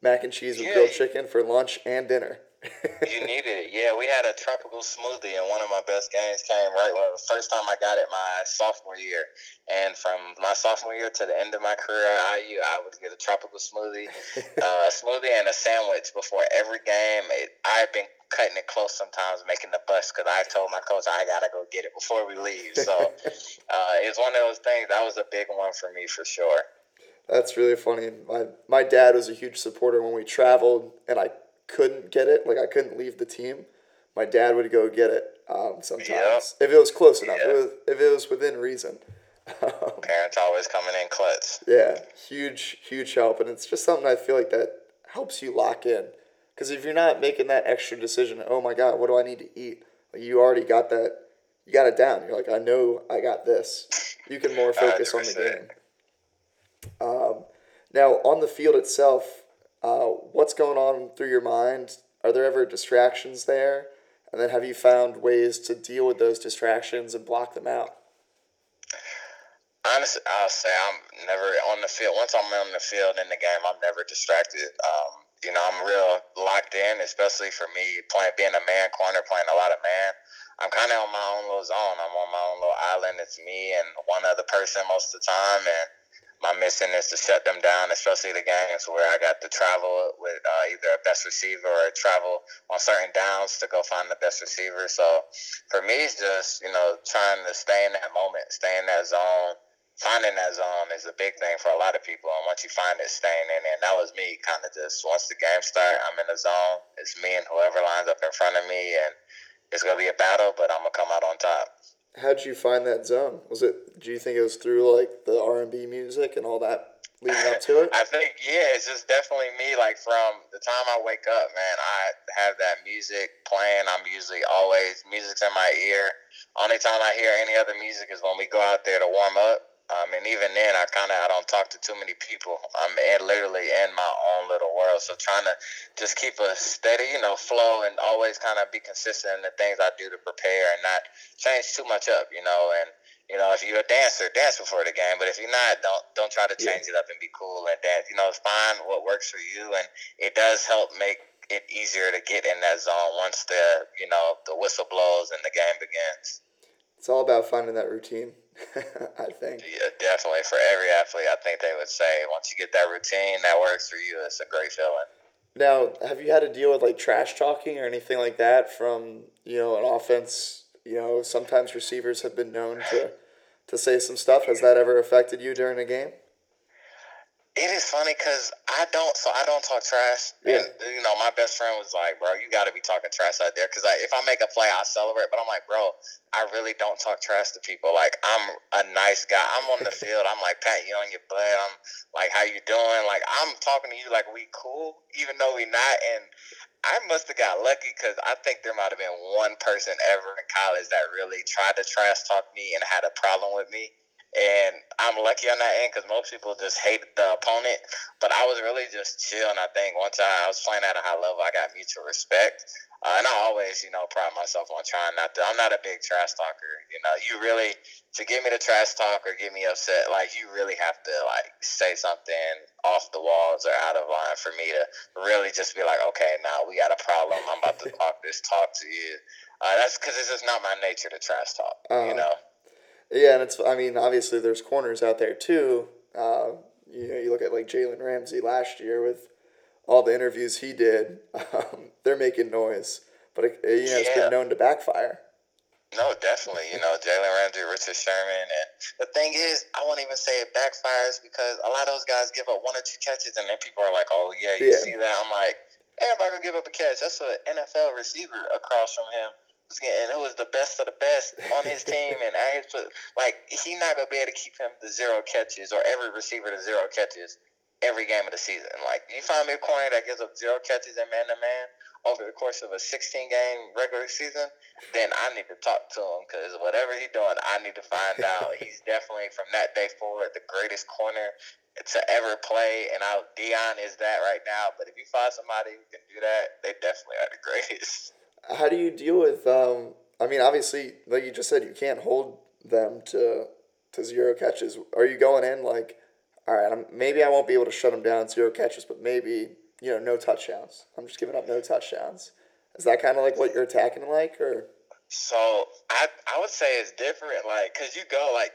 mac and cheese with yeah. grilled chicken for lunch and dinner you needed it. Yeah, we had a tropical smoothie, and one of my best games came right when the first time I got it my sophomore year. And from my sophomore year to the end of my career at IU, I would get a tropical smoothie, uh, a smoothie, and a sandwich before every game. It, I've been cutting it close sometimes, making the bus because I told my coach I gotta go get it before we leave. So uh, it's one of those things. That was a big one for me for sure. That's really funny. My my dad was a huge supporter when we traveled, and I couldn't get it, like I couldn't leave the team, my dad would go get it um, sometimes yep. if it was close enough. Yep. It was, if it was within reason. Parents always coming in clutch. Yeah, huge, huge help, and it's just something I feel like that helps you lock in. Because if you're not making that extra decision, oh my God, what do I need to eat? Like you already got that, you got it down. You're like, I know I got this. You can more focus 100%. on the game. Um, now on the field itself, uh, what's going on through your mind? Are there ever distractions there? And then have you found ways to deal with those distractions and block them out? Honestly, I'll say I'm never on the field. Once I'm on the field in the game, I'm never distracted. Um, you know, I'm real locked in, especially for me playing being a man corner, playing a lot of man. I'm kind of on my own little zone. I'm on my own little island. It's me and one other person most of the time, and my mission is to shut them down, especially the games where I got to travel with uh, either a best receiver or travel on certain downs to go find the best receiver. So for me, it's just you know trying to stay in that moment, stay in that zone. Finding that zone is a big thing for a lot of people, and once you find it, staying in it. And that was me, kind of just once the game start, I'm in the zone. It's me and whoever lines up in front of me, and it's gonna be a battle, but I'm gonna come out on top how did you find that zone? Was it? Do you think it was through like the R and B music and all that leading up to it? I think yeah, it's just definitely me. Like from the time I wake up, man, I have that music playing. I'm usually always music's in my ear. Only time I hear any other music is when we go out there to warm up. Um, and even then, I kind of I don't talk to too many people. I'm in, literally in my own little world. So trying to just keep a steady, you know, flow and always kind of be consistent in the things I do to prepare and not change too much up, you know. And you know, if you're a dancer, dance before the game. But if you're not, don't don't try to change it up and be cool and dance. You know, find what works for you, and it does help make it easier to get in that zone once the you know the whistle blows and the game begins. It's all about finding that routine. I think. Yeah, definitely. For every athlete, I think they would say once you get that routine that works for you, it's a great feeling. Now, have you had to deal with like trash talking or anything like that from you know an offense? You know, sometimes receivers have been known to to say some stuff. Has that ever affected you during a game? It is funny because I don't, so I don't talk trash. Yeah. And you know, my best friend was like, "Bro, you got to be talking trash out there." Because if I make a play, I celebrate. But I'm like, "Bro, I really don't talk trash to people. Like, I'm a nice guy. I'm on the field. I'm like, pat you on your butt. I'm like, how you doing? Like, I'm talking to you like we cool, even though we not. And I must have got lucky because I think there might have been one person ever in college that really tried to trash talk me and had a problem with me and I'm lucky on that end because most people just hate the opponent. But I was really just chill, and I think once I, I was playing at a high level, I got mutual respect. Uh, and I always, you know, pride myself on trying not to. I'm not a big trash talker. You know, you really to get me to trash talk or get me upset, like you really have to like say something off the walls or out of line for me to really just be like, okay, now we got a problem. I'm about to talk this talk to you. Uh, that's because it's just not my nature to trash talk. Uh, you uh-huh. know. Yeah, and it's. I mean, obviously, there's corners out there too. Uh, you know, you look at like Jalen Ramsey last year with all the interviews he did. Um, they're making noise, but it, you know, it's yeah. been known to backfire. No, definitely. You know, Jalen Ramsey, Richard Sherman, and the thing is, I won't even say it backfires because a lot of those guys give up one or two catches, and then people are like, "Oh yeah, you yeah. see that?" I'm like, everybody gonna give up a catch. That's an NFL receiver across from him and it was the best of the best on his team, and I put like he's not gonna be able to keep him to zero catches or every receiver to zero catches every game of the season. Like you find me a corner that gives up zero catches and man to man over the course of a 16 game regular season, then I need to talk to him because whatever he's doing, I need to find out. he's definitely from that day forward the greatest corner to ever play, and I Deion is that right now. But if you find somebody who can do that, they definitely are the greatest how do you deal with? Um, I mean, obviously, like you just said, you can't hold them to to zero catches. Are you going in like, all right, I'm, maybe I won't be able to shut them down zero catches, but maybe you know no touchdowns. I'm just giving up no touchdowns. Is that kind of like what you're attacking like, or? So I I would say it's different, like, cause you go like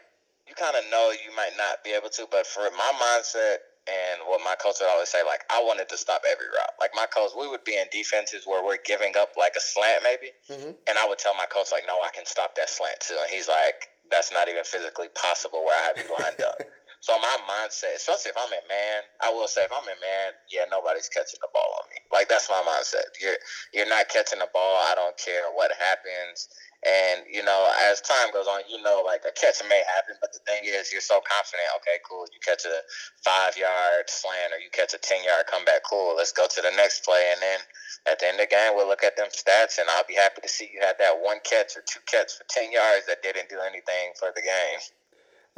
you kind of know you might not be able to, but for my mindset, and what my coach would always say, like, I wanted to stop every route. Like, my coach, we would be in defenses where we're giving up, like, a slant maybe. Mm-hmm. And I would tell my coach, like, no, I can stop that slant too. And he's like, that's not even physically possible where I have you lined up. So my mindset, especially if I'm in man, I will say if I'm in man, yeah, nobody's catching the ball on me. Like that's my mindset. You're you're not catching the ball. I don't care what happens. And you know, as time goes on, you know, like a catch may happen, but the thing is, you're so confident. Okay, cool. You catch a five yard slant or you catch a ten yard comeback. Cool. Let's go to the next play, and then at the end of the game, we'll look at them stats, and I'll be happy to see you had that one catch or two catch for ten yards that didn't do anything for the game.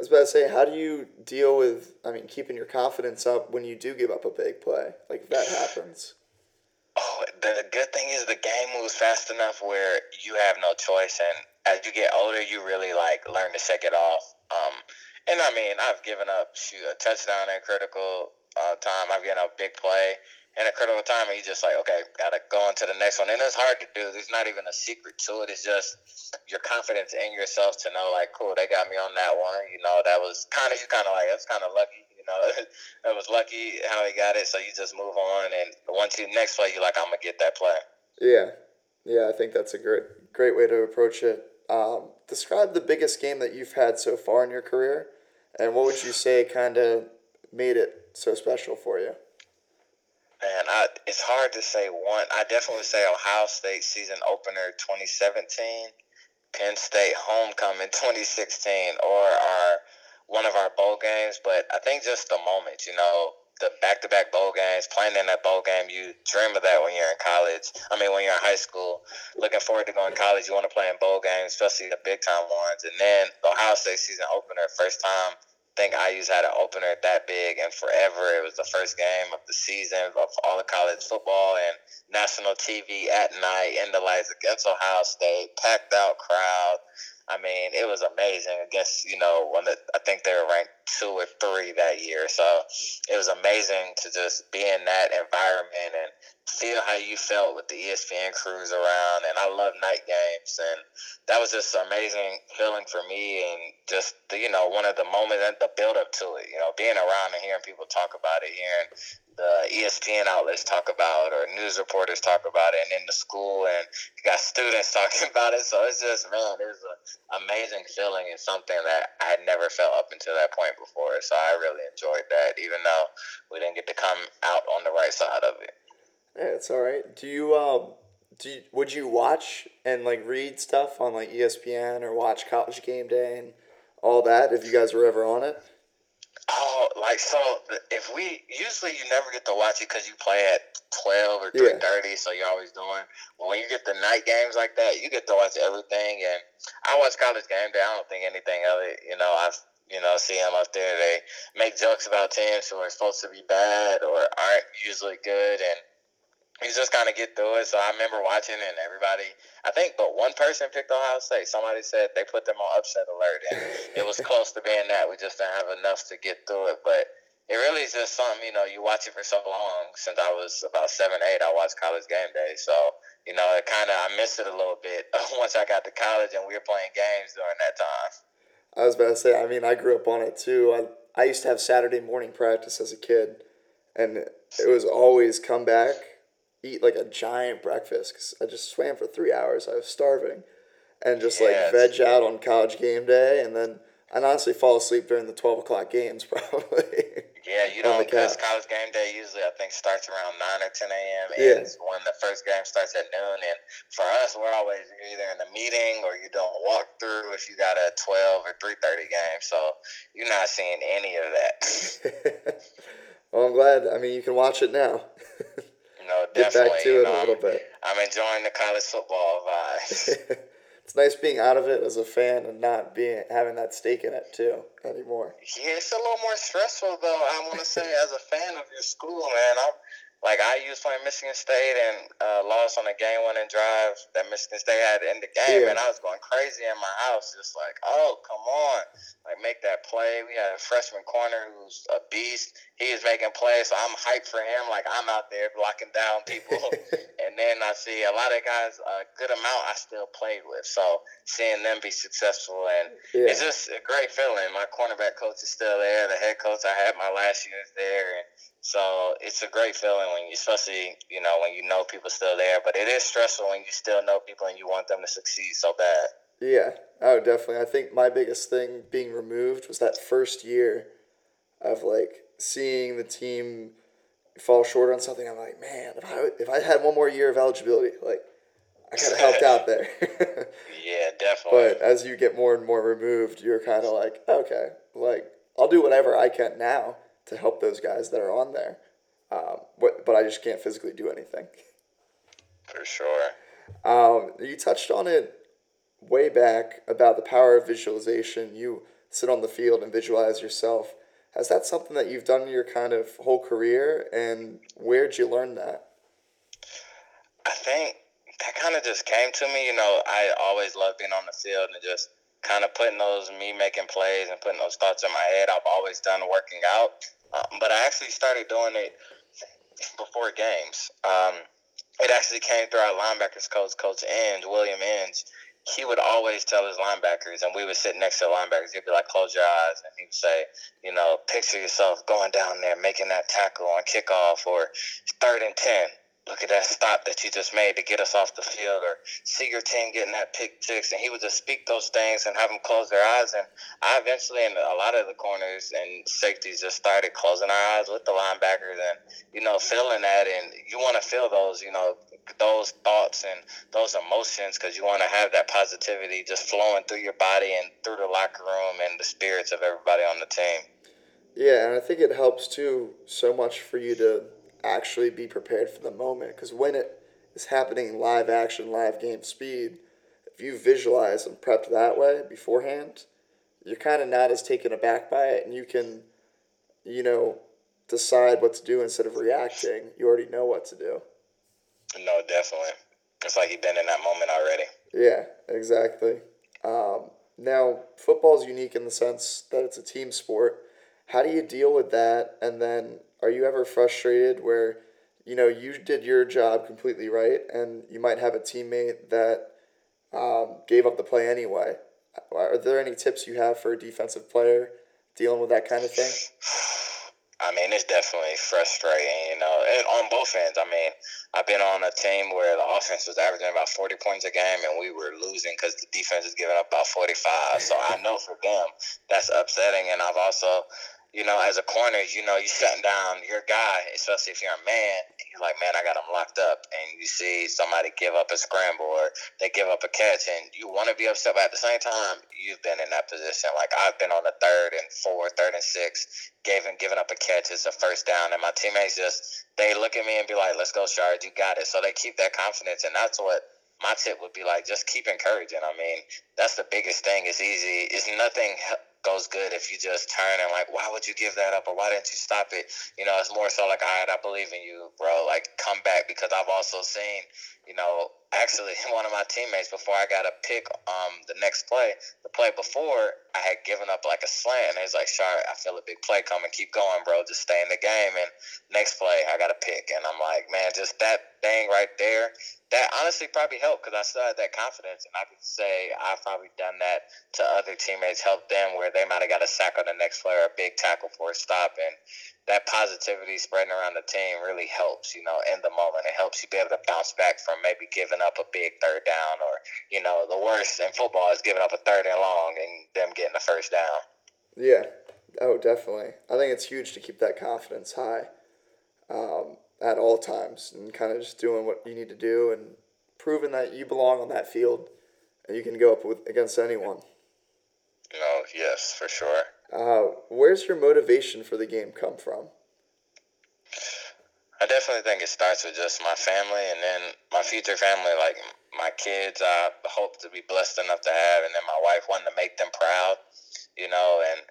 I was about to say, how do you deal with, I mean, keeping your confidence up when you do give up a big play? Like that happens. Oh, the good thing is the game moves fast enough where you have no choice, and as you get older, you really like learn to shake it off. Um, and I mean, I've given up shoot a touchdown in critical uh, time. I've given up big play in a critical time, and you just like, okay, gotta go on to the next one. And it's hard to do. There's not even a secret to it. It's just your confidence in yourself to know, like, cool, they got me on that one. You know, that was kind of you kind of like that's kind of lucky know, that was lucky how he got it. So you just move on, and once you next play, you're like, I'm gonna get that play. Yeah, yeah, I think that's a great great way to approach it. Um, describe the biggest game that you've had so far in your career, and what would you say kind of made it so special for you? Man, I, it's hard to say one. I definitely say Ohio State season opener 2017, Penn State homecoming 2016, or our one of our bowl games, but I think just the moment, you know, the back to back bowl games, playing in that bowl game, you dream of that when you're in college. I mean, when you're in high school, looking forward to going to college, you want to play in bowl games, especially the big time ones. And then the Ohio State season opener, first time think I think IU's had an opener that big and forever. It was the first game of the season of all the college football and national TV at night in the lights against Ohio State, packed out crowd. I mean, it was amazing. Against, you know, one that I think they were ranked two or three that year. So it was amazing to just be in that environment and feel how you felt with the ESPN crews around. And I love night games. And that was just amazing feeling for me. And just, the, you know, one of the moments and the build up to it, you know, being around and hearing people talk about it, hearing the ESPN outlets talk about it or news reporters talk about it, and in the school, and you got students talking about it. So it's just man, it's an amazing feeling and something that I had never felt up until that point before. So I really enjoyed that, even though we didn't get to come out on the right side of it. Yeah, it's all right. Do you um do you, would you watch and like read stuff on like ESPN or watch College Game Day and all that if you guys were ever on it? Oh, like so. If we usually you never get to watch it because you play at twelve or three thirty, yeah. so you're always doing. Well, when you get the night games like that, you get to watch everything. And I watch College Game Day. I don't think anything of it. You know, I've You know, see them up there. They make jokes about teams who are supposed to be bad or aren't usually good, and you just kind of get through it. So I remember watching, and everybody, I think, but one person picked Ohio State. Somebody said they put them on upset alert, and it was close to being that. We just didn't have enough to get through it, but it really is just something you know you watch it for so long since i was about seven eight i watched college game day so you know it kind of i missed it a little bit once i got to college and we were playing games during that time i was about to say i mean i grew up on it too. I, I used to have saturday morning practice as a kid and it was always come back eat like a giant breakfast because i just swam for three hours i was starving and just like veg out on college game day and then I'd honestly fall asleep during the 12 o'clock games probably. Yeah, you don't because college game day usually I think starts around nine or ten a.m. Yeah. when the first game starts at noon. And for us, we're always either in a meeting or you don't walk through if you got a twelve or three thirty game. So you're not seeing any of that. well, I'm glad. I mean, you can watch it now. no, definitely. Get back to it know, a little bit. I'm enjoying the college football vibes it's nice being out of it as a fan and not being having that stake in it too anymore. Yeah, it's a little more stressful though. I want to say as a fan of your school, man. I'm like I used playing Michigan State and uh, lost on a game winning drive that Michigan State had in the game, yeah. and I was going crazy in my house, just like, oh come on, like make that play. We had a freshman corner who's a beast. He is making plays, so I'm hyped for him. Like I'm out there blocking down people, and then I see a lot of guys, a good amount I still played with. So seeing them be successful, and yeah. it's just a great feeling. My cornerback coach is still there. The head coach I had my last year is there, and so it's a great feeling when you, especially you know when you know people still there. But it is stressful when you still know people and you want them to succeed so bad. Yeah, oh definitely. I think my biggest thing being removed was that first year of like seeing the team fall short on something. I'm like, man, if I if I had one more year of eligibility, like I could have helped out there. yeah, definitely. But as you get more and more removed, you're kind of like, okay, like I'll do whatever I can now to help those guys that are on there. Um, but, but I just can't physically do anything. For sure. Um, you touched on it way back about the power of visualization. You sit on the field and visualize yourself. Has that something that you've done your kind of whole career, and where'd you learn that? I think that kind of just came to me. You know, I always loved being on the field and just kind of putting those me making plays and putting those thoughts in my head. I've always done working out, um, but I actually started doing it before games. Um, it actually came through our linebackers coach, Coach Inge, William Inge. He would always tell his linebackers, and we would sit next to the linebackers. He'd be like, "Close your eyes," and he would say, "You know, picture yourself going down there, making that tackle on kickoff, or third and ten look at that stop that you just made to get us off the field, or see your team getting that pick six. And he would just speak those things and have them close their eyes. And I eventually, and a lot of the corners and safeties just started closing our eyes with the linebackers and, you know, feeling that. And you want to feel those, you know, those thoughts and those emotions because you want to have that positivity just flowing through your body and through the locker room and the spirits of everybody on the team. Yeah, and I think it helps too so much for you to actually be prepared for the moment. Because when it is happening live action, live game speed, if you visualize and prep that way beforehand, you're kind of not as taken aback by it, and you can, you know, decide what to do instead of reacting. You already know what to do. No, definitely. It's like you've been in that moment already. Yeah, exactly. Um, now, football is unique in the sense that it's a team sport. How do you deal with that? And then are you ever frustrated where you know you did your job completely right and you might have a teammate that um, gave up the play anyway are there any tips you have for a defensive player dealing with that kind of thing I mean, it's definitely frustrating, you know, and on both ends. I mean, I've been on a team where the offense was averaging about 40 points a game and we were losing because the defense is giving up about 45. So I know for them that's upsetting. And I've also you know, as a corner, you know, you shutting down your guy, especially if you're a man. You're like, man, I got him locked up, and you see somebody give up a scramble or they give up a catch, and you want to be upset, but at the same time, you've been in that position. Like I've been on the third and four, third and six, giving giving up a catch as a first down, and my teammates just they look at me and be like, let's go, Shard, you got it. So they keep that confidence, and that's what my tip would be like just keep encouraging. I mean, that's the biggest thing. It's easy. It's nothing goes good if you just turn and like, why would you give that up or why didn't you stop it? You know, it's more so like, all right, I believe in you, bro. Like, come back because I've also seen, you know, actually one of my teammates before I got a pick um the next play, the play before I had given up like a slant and he's like, Sure, I feel a big play coming, keep going, bro, just stay in the game. And next play I got a pick and I'm like, man, just that thing right there that honestly probably helped because I still had that confidence, and I could say I've probably done that to other teammates, helped them where they might have got a sack on the next play or a big tackle for a stop, and that positivity spreading around the team really helps, you know, in the moment. It helps you be able to bounce back from maybe giving up a big third down, or you know, the worst in football is giving up a third and long and them getting the first down. Yeah. Oh, definitely. I think it's huge to keep that confidence high. Um, at all times and kind of just doing what you need to do and proving that you belong on that field and you can go up with against anyone. No, yes, for sure. Uh, where's your motivation for the game come from? I definitely think it starts with just my family and then my future family, like my kids. I hope to be blessed enough to have, and then my wife wanting to make them proud, you know, and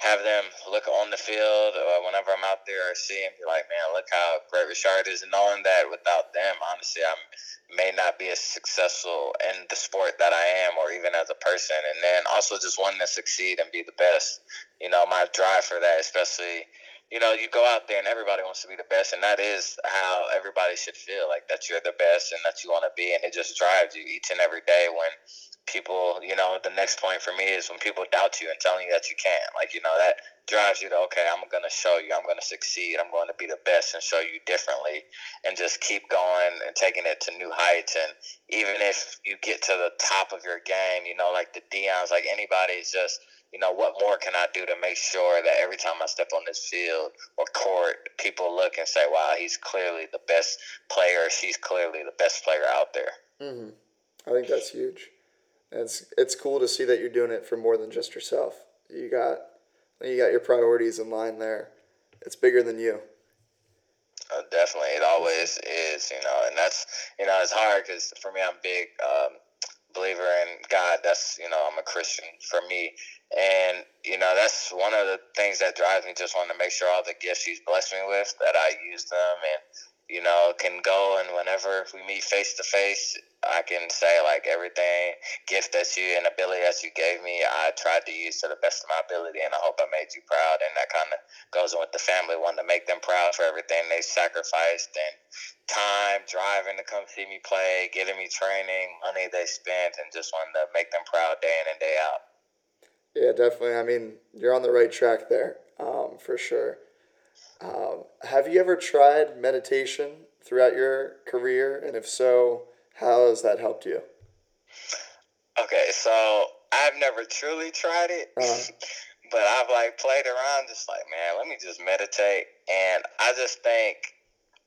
have them look on the field or whenever I'm out there or see and be like, man, look how great Richard is. And knowing that without them, honestly, I may not be as successful in the sport that I am or even as a person. And then also just wanting to succeed and be the best. You know, my drive for that, especially, you know, you go out there and everybody wants to be the best. And that is how everybody should feel like that you're the best and that you want to be. And it just drives you each and every day when people, you know, the next point for me is when people doubt you and telling you that you can't. Like, you know, that drives you to, okay, I'm going to show you, I'm going to succeed, I'm going to be the best and show you differently and just keep going and taking it to new heights. And even if you get to the top of your game, you know, like the Deion's, like anybody's just, you know, what more can I do to make sure that every time I step on this field or court, people look and say, wow, he's clearly the best player, she's clearly the best player out there. Mm-hmm. I think that's huge it's it's cool to see that you're doing it for more than just yourself. You got you got your priorities in line there. It's bigger than you. Uh, definitely, it always is, you know, and that's you know it's hard because for me, I'm big um, believer in God. That's you know I'm a Christian for me, and you know that's one of the things that drives me. Just want to make sure all the gifts He's blessed me with that I use them and you know, can go and whenever we meet face to face, I can say like everything gift that you and ability that you gave me, I tried to use to the best of my ability, and I hope I made you proud. And that kind of goes with the family, wanting to make them proud for everything they sacrificed and time driving to come see me play, getting me training, money they spent, and just wanting to make them proud day in and day out. Yeah, definitely. I mean, you're on the right track there, um, for sure. Um, have you ever tried meditation throughout your career? And if so, how has that helped you? Okay, so I've never truly tried it, uh-huh. but I've like played around just like, man, let me just meditate. And I just think,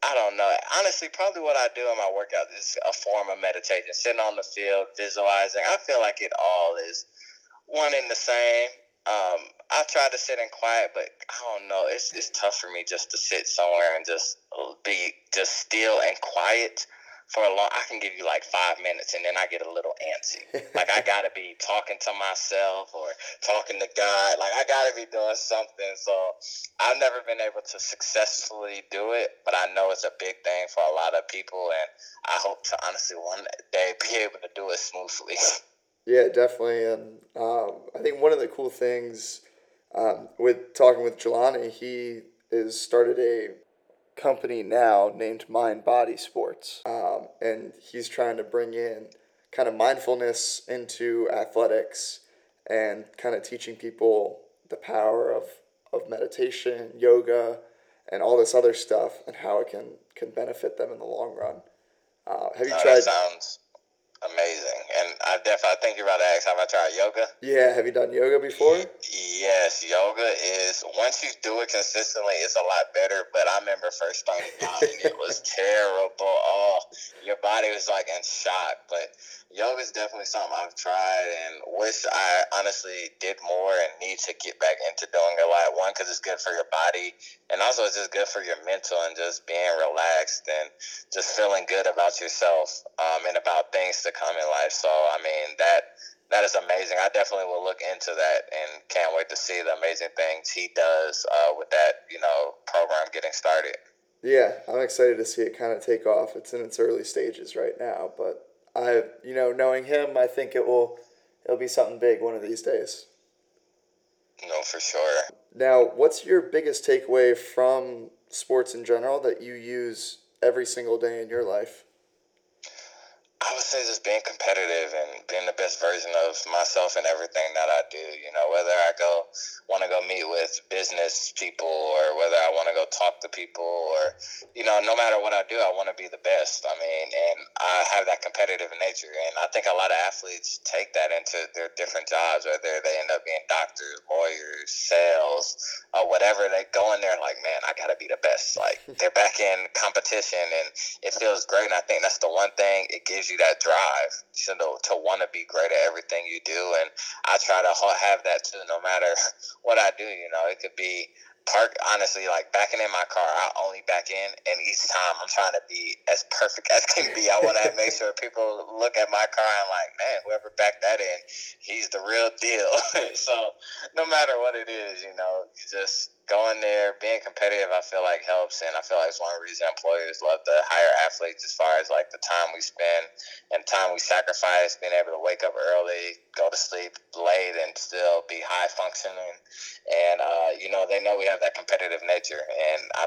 I don't know, honestly, probably what I do in my workout is a form of meditation, sitting on the field, visualizing. I feel like it all is one and the same. Um, I try to sit in quiet, but I don't know. It's it's tough for me just to sit somewhere and just be just still and quiet for a long. I can give you like five minutes, and then I get a little antsy. like I gotta be talking to myself or talking to God. Like I gotta be doing something. So I've never been able to successfully do it, but I know it's a big thing for a lot of people, and I hope to honestly one day be able to do it smoothly. Yeah, definitely. And um, I think one of the cool things um, with talking with Jelani, he is started a company now named Mind Body Sports, um, and he's trying to bring in kind of mindfulness into athletics and kind of teaching people the power of, of meditation, yoga, and all this other stuff, and how it can can benefit them in the long run. Uh, have you tried? sounds amazing. And I definitely I think you're about to ask have I tried yoga? Yeah, have you done yoga before? Yes, yoga is once you do it consistently, it's a lot better. But I remember first starting out and it was terrible. Oh, your body was like in shock. But yoga is definitely something I've tried and wish I honestly did more and need to get back into doing a lot. One, because it's good for your body, and also it's just good for your mental and just being relaxed and just feeling good about yourself um, and about things to come in life. So I mean that that is amazing. I definitely will look into that and can't wait to see the amazing things he does uh, with that, you know, program getting started. Yeah, I'm excited to see it kind of take off. It's in its early stages right now, but I, you know, knowing him, I think it will, it'll be something big one of these days. No, for sure. Now, what's your biggest takeaway from sports in general that you use every single day in your life? I would say just being competitive and being the best version of myself and everything that I do. You know, whether I go want to go meet with business people or whether I want to go talk to people or, you know, no matter what I do, I want to be the best. I mean, and I have that competitive nature. And I think a lot of athletes take that into their different jobs, whether they end up being doctors, lawyers, sales, or whatever. They go in there like, man, I got to be the best. Like, they're back in competition and it feels great. And I think that's the one thing it gives you you that drive to know, to want to be great at everything you do, and I try to have that too, no matter what I do. You know, it could be park honestly like backing in my car i only back in and each time i'm trying to be as perfect as can be i want to make sure people look at my car and like man whoever backed that in he's the real deal so no matter what it is you know you just going there, being competitive, I feel like helps, and I feel like it's one reason employers love to hire athletes as far as like the time we spend and time we sacrifice, being able to wake up early, go to sleep late, and still be high functioning. And uh, you know, they know we have that competitive nature, and I.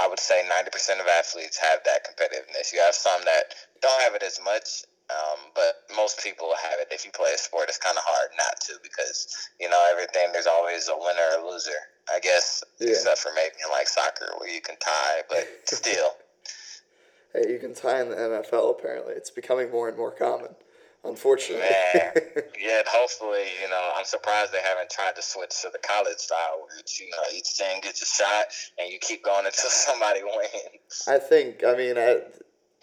I would say 90% of athletes have that competitiveness. You have some that don't have it as much, um, but most people have it. If you play a sport, it's kind of hard not to because you know everything. There's always a winner or loser. I guess, yeah. except for maybe in like soccer where you can tie, but still. hey, you can tie in the NFL. Apparently, it's becoming more and more common. Unfortunately. Man, yeah. Hopefully, you know, I'm surprised they haven't tried to switch to the college style, where it's you know each team gets a shot and you keep going until somebody wins. I think. I mean,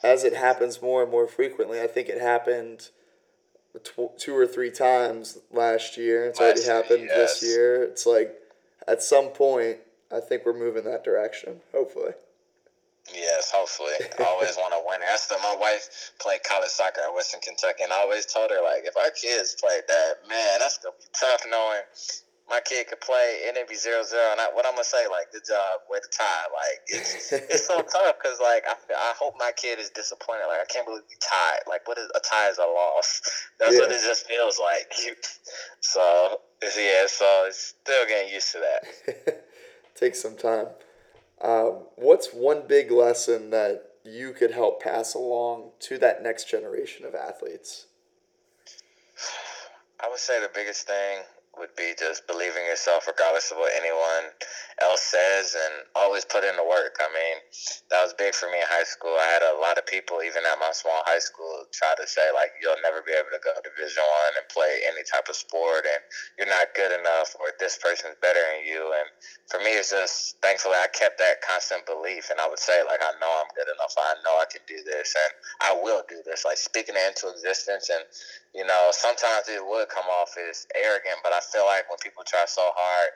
as it happens more and more frequently, I think it happened two or three times last year. It's already happened yes. this year. It's like at some point, I think we're moving that direction. Hopefully. Yes, hopefully. I always want to win. That's the, my wife played college soccer at Western Kentucky, and I always told her like, if our kids played that, man, that's gonna be tough knowing my kid could play and it'd be zero zero. And I, what I'm gonna say, like, good job, way to tie. Like, it's it's so tough because like I, I hope my kid is disappointed. Like, I can't believe we tied. Like, what is a tie is a loss. That's yeah. what it just feels like. so yeah, so it's still getting used to that. Takes some time. Um, what's one big lesson that you could help pass along to that next generation of athletes? I would say the biggest thing would be just believing yourself regardless of what anyone else says and always put in the work. I mean, that was big for me in high school. I had a lot of people, even at my small high school, try to say like you'll never be able to go to Division One and play any type of sport, and you're not good enough, or this person's better than you. And for me, it's just thankfully I kept that constant belief, and I would say like I know I'm good enough. I know I can do this, and I will do this. Like speaking into existence, and you know sometimes it would come off as arrogant, but I feel like when people try so hard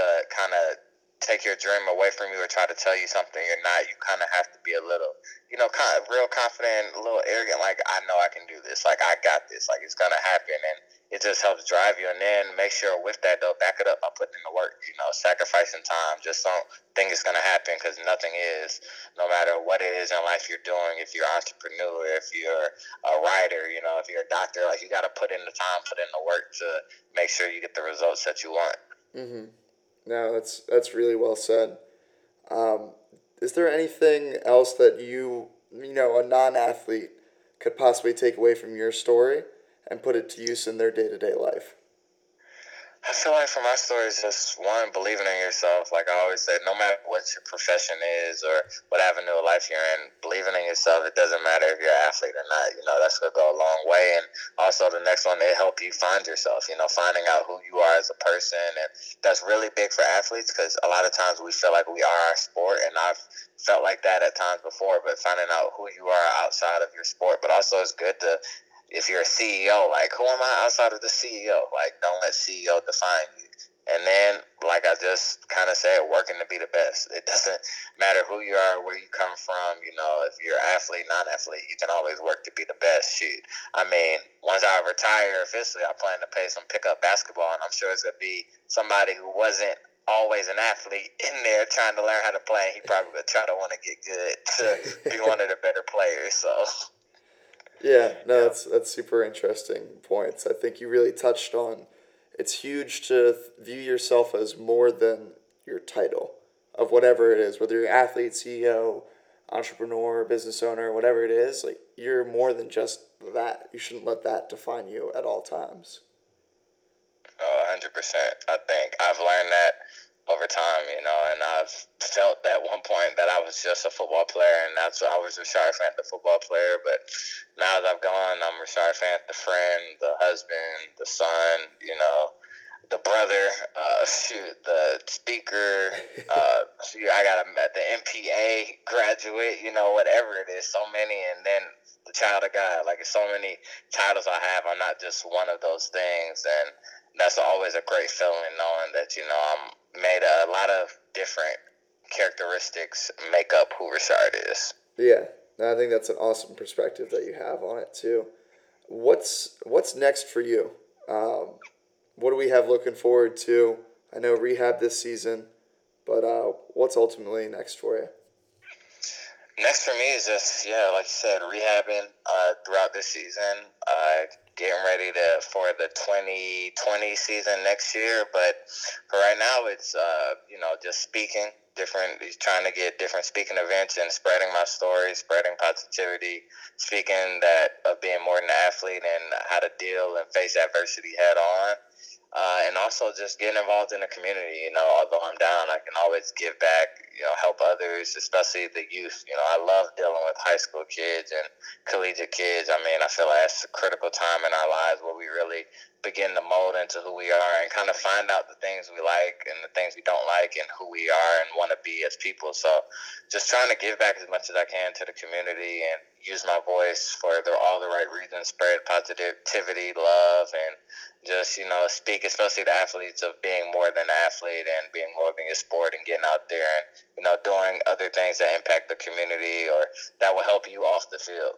to kind of take your dream away from you or try to tell you something you're not, you kind of have to be a little, you know, kind of real confident, a little arrogant, like, I know I can do this. Like, I got this. Like, it's going to happen. And it just helps drive you. And then make sure with that, though, back it up by putting in the work, you know, sacrificing time. Just don't think it's to happen because nothing is, no matter what it is in life you're doing. If you're an entrepreneur, if you're a writer, you know, if you're a doctor, like, you got to put in the time, put in the work to make sure you get the results that you want. Mm-hmm. No, that's that's really well said. Um, is there anything else that you you know a non-athlete could possibly take away from your story and put it to use in their day-to-day life? I feel like for my story, it's just one believing in yourself. Like I always say, no matter what your profession is or what avenue of life you're in, believing in yourself. It doesn't matter if you're an athlete or not. You know that's gonna go a long way. And also the next one, it help you find yourself. You know, finding out who you are as a person, and that's really big for athletes because a lot of times we feel like we are our sport, and I've felt like that at times before. But finding out who you are outside of your sport, but also it's good to if you're a CEO, like who am I outside of the CEO? Like don't let CEO define you. And then, like I just kind of said, working to be the best. It doesn't matter who you are, where you come from. You know, if you're athlete, non-athlete, you can always work to be the best. Shoot, I mean, once I retire officially, I plan to play some pickup basketball, and I'm sure it's gonna be somebody who wasn't always an athlete in there trying to learn how to play. He probably would try to want to get good to be one of the better players. So. Yeah, no, that's that's super interesting points. I think you really touched on it's huge to view yourself as more than your title of whatever it is, whether you're athlete, CEO, entrepreneur, business owner, whatever it is, like you're more than just that. You shouldn't let that define you at all times. Oh, 100%. I think I've learned that over time, you know, and I've felt at one point that I was just a football player, and that's I was Rashard Fant, the football player. But now that I've gone, I'm Rashard Fant, the friend, the husband, the son, you know, the brother, uh, shoot, the speaker. Uh, shoot, I got a, the MPA graduate, you know, whatever it is, so many, and then the child of God. Like, so many titles I have. I'm not just one of those things, and that's always a great feeling knowing that you know I'm made a, a lot of different characteristics make up who Rashard is. Yeah, I think that's an awesome perspective that you have on it too. What's what's next for you? Um, what do we have looking forward to? I know rehab this season, but uh, what's ultimately next for you? Next for me is just yeah, like you said, rehabbing uh, throughout this season. Uh, getting ready to for the 2020 season next year. But for right now, it's uh, you know just speaking different, trying to get different speaking events and spreading my story, spreading positivity, speaking that of being more than an athlete and how to deal and face adversity head on. Uh, and also just getting involved in the community. You know, although I'm down, I can always give back. You know, help others, especially the youth. You know, I love dealing with high school kids and collegiate kids. I mean, I feel like that's a critical time in our lives where we really begin to mold into who we are and kind of find out the things we like and the things we don't like and who we are and want to be as people. So just trying to give back as much as I can to the community and use my voice for the, all the right reasons, spread positivity, love, and just, you know, speak especially to athletes of being more than an athlete and being more than your sport and getting out there and, you know, doing other things that impact the community or that will help you off the field.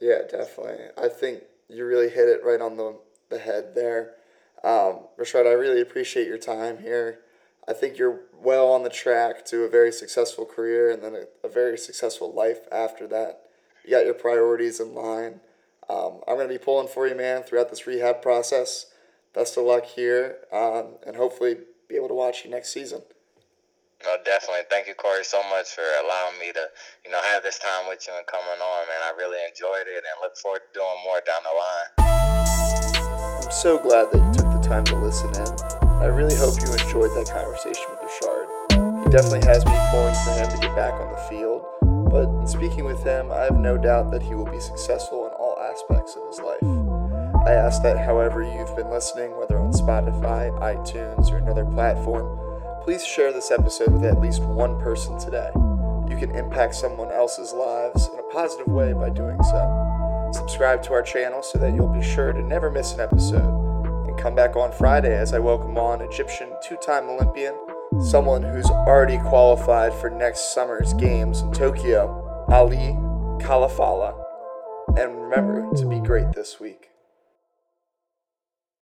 Yeah, definitely. I think you really hit it right on the the head there. Um, Rashard, I really appreciate your time here. I think you're well on the track to a very successful career and then a, a very successful life after that. You got your priorities in line. Um, I'm going to be pulling for you, man, throughout this rehab process. Best of luck here, um, and hopefully be able to watch you next season. No, definitely. Thank you, Corey, so much for allowing me to, you know, have this time with you and coming on, man. I really enjoyed it and look forward to doing more down the line I'm so glad that you took the time to listen in. I really hope you enjoyed that conversation with Rashard. He definitely has me pulling for him to get back on the field, speaking with him, I have no doubt that he will be successful in all aspects of his life. I ask that however you've been listening, whether on Spotify, iTunes, or another platform, please share this episode with at least one person today. You can impact someone else's lives in a positive way by doing so. Subscribe to our channel so that you'll be sure to never miss an episode. And come back on Friday as I welcome on Egyptian two time Olympian, someone who's already qualified for next summer's games in Tokyo, Ali Khalafalla. And remember to be great this week.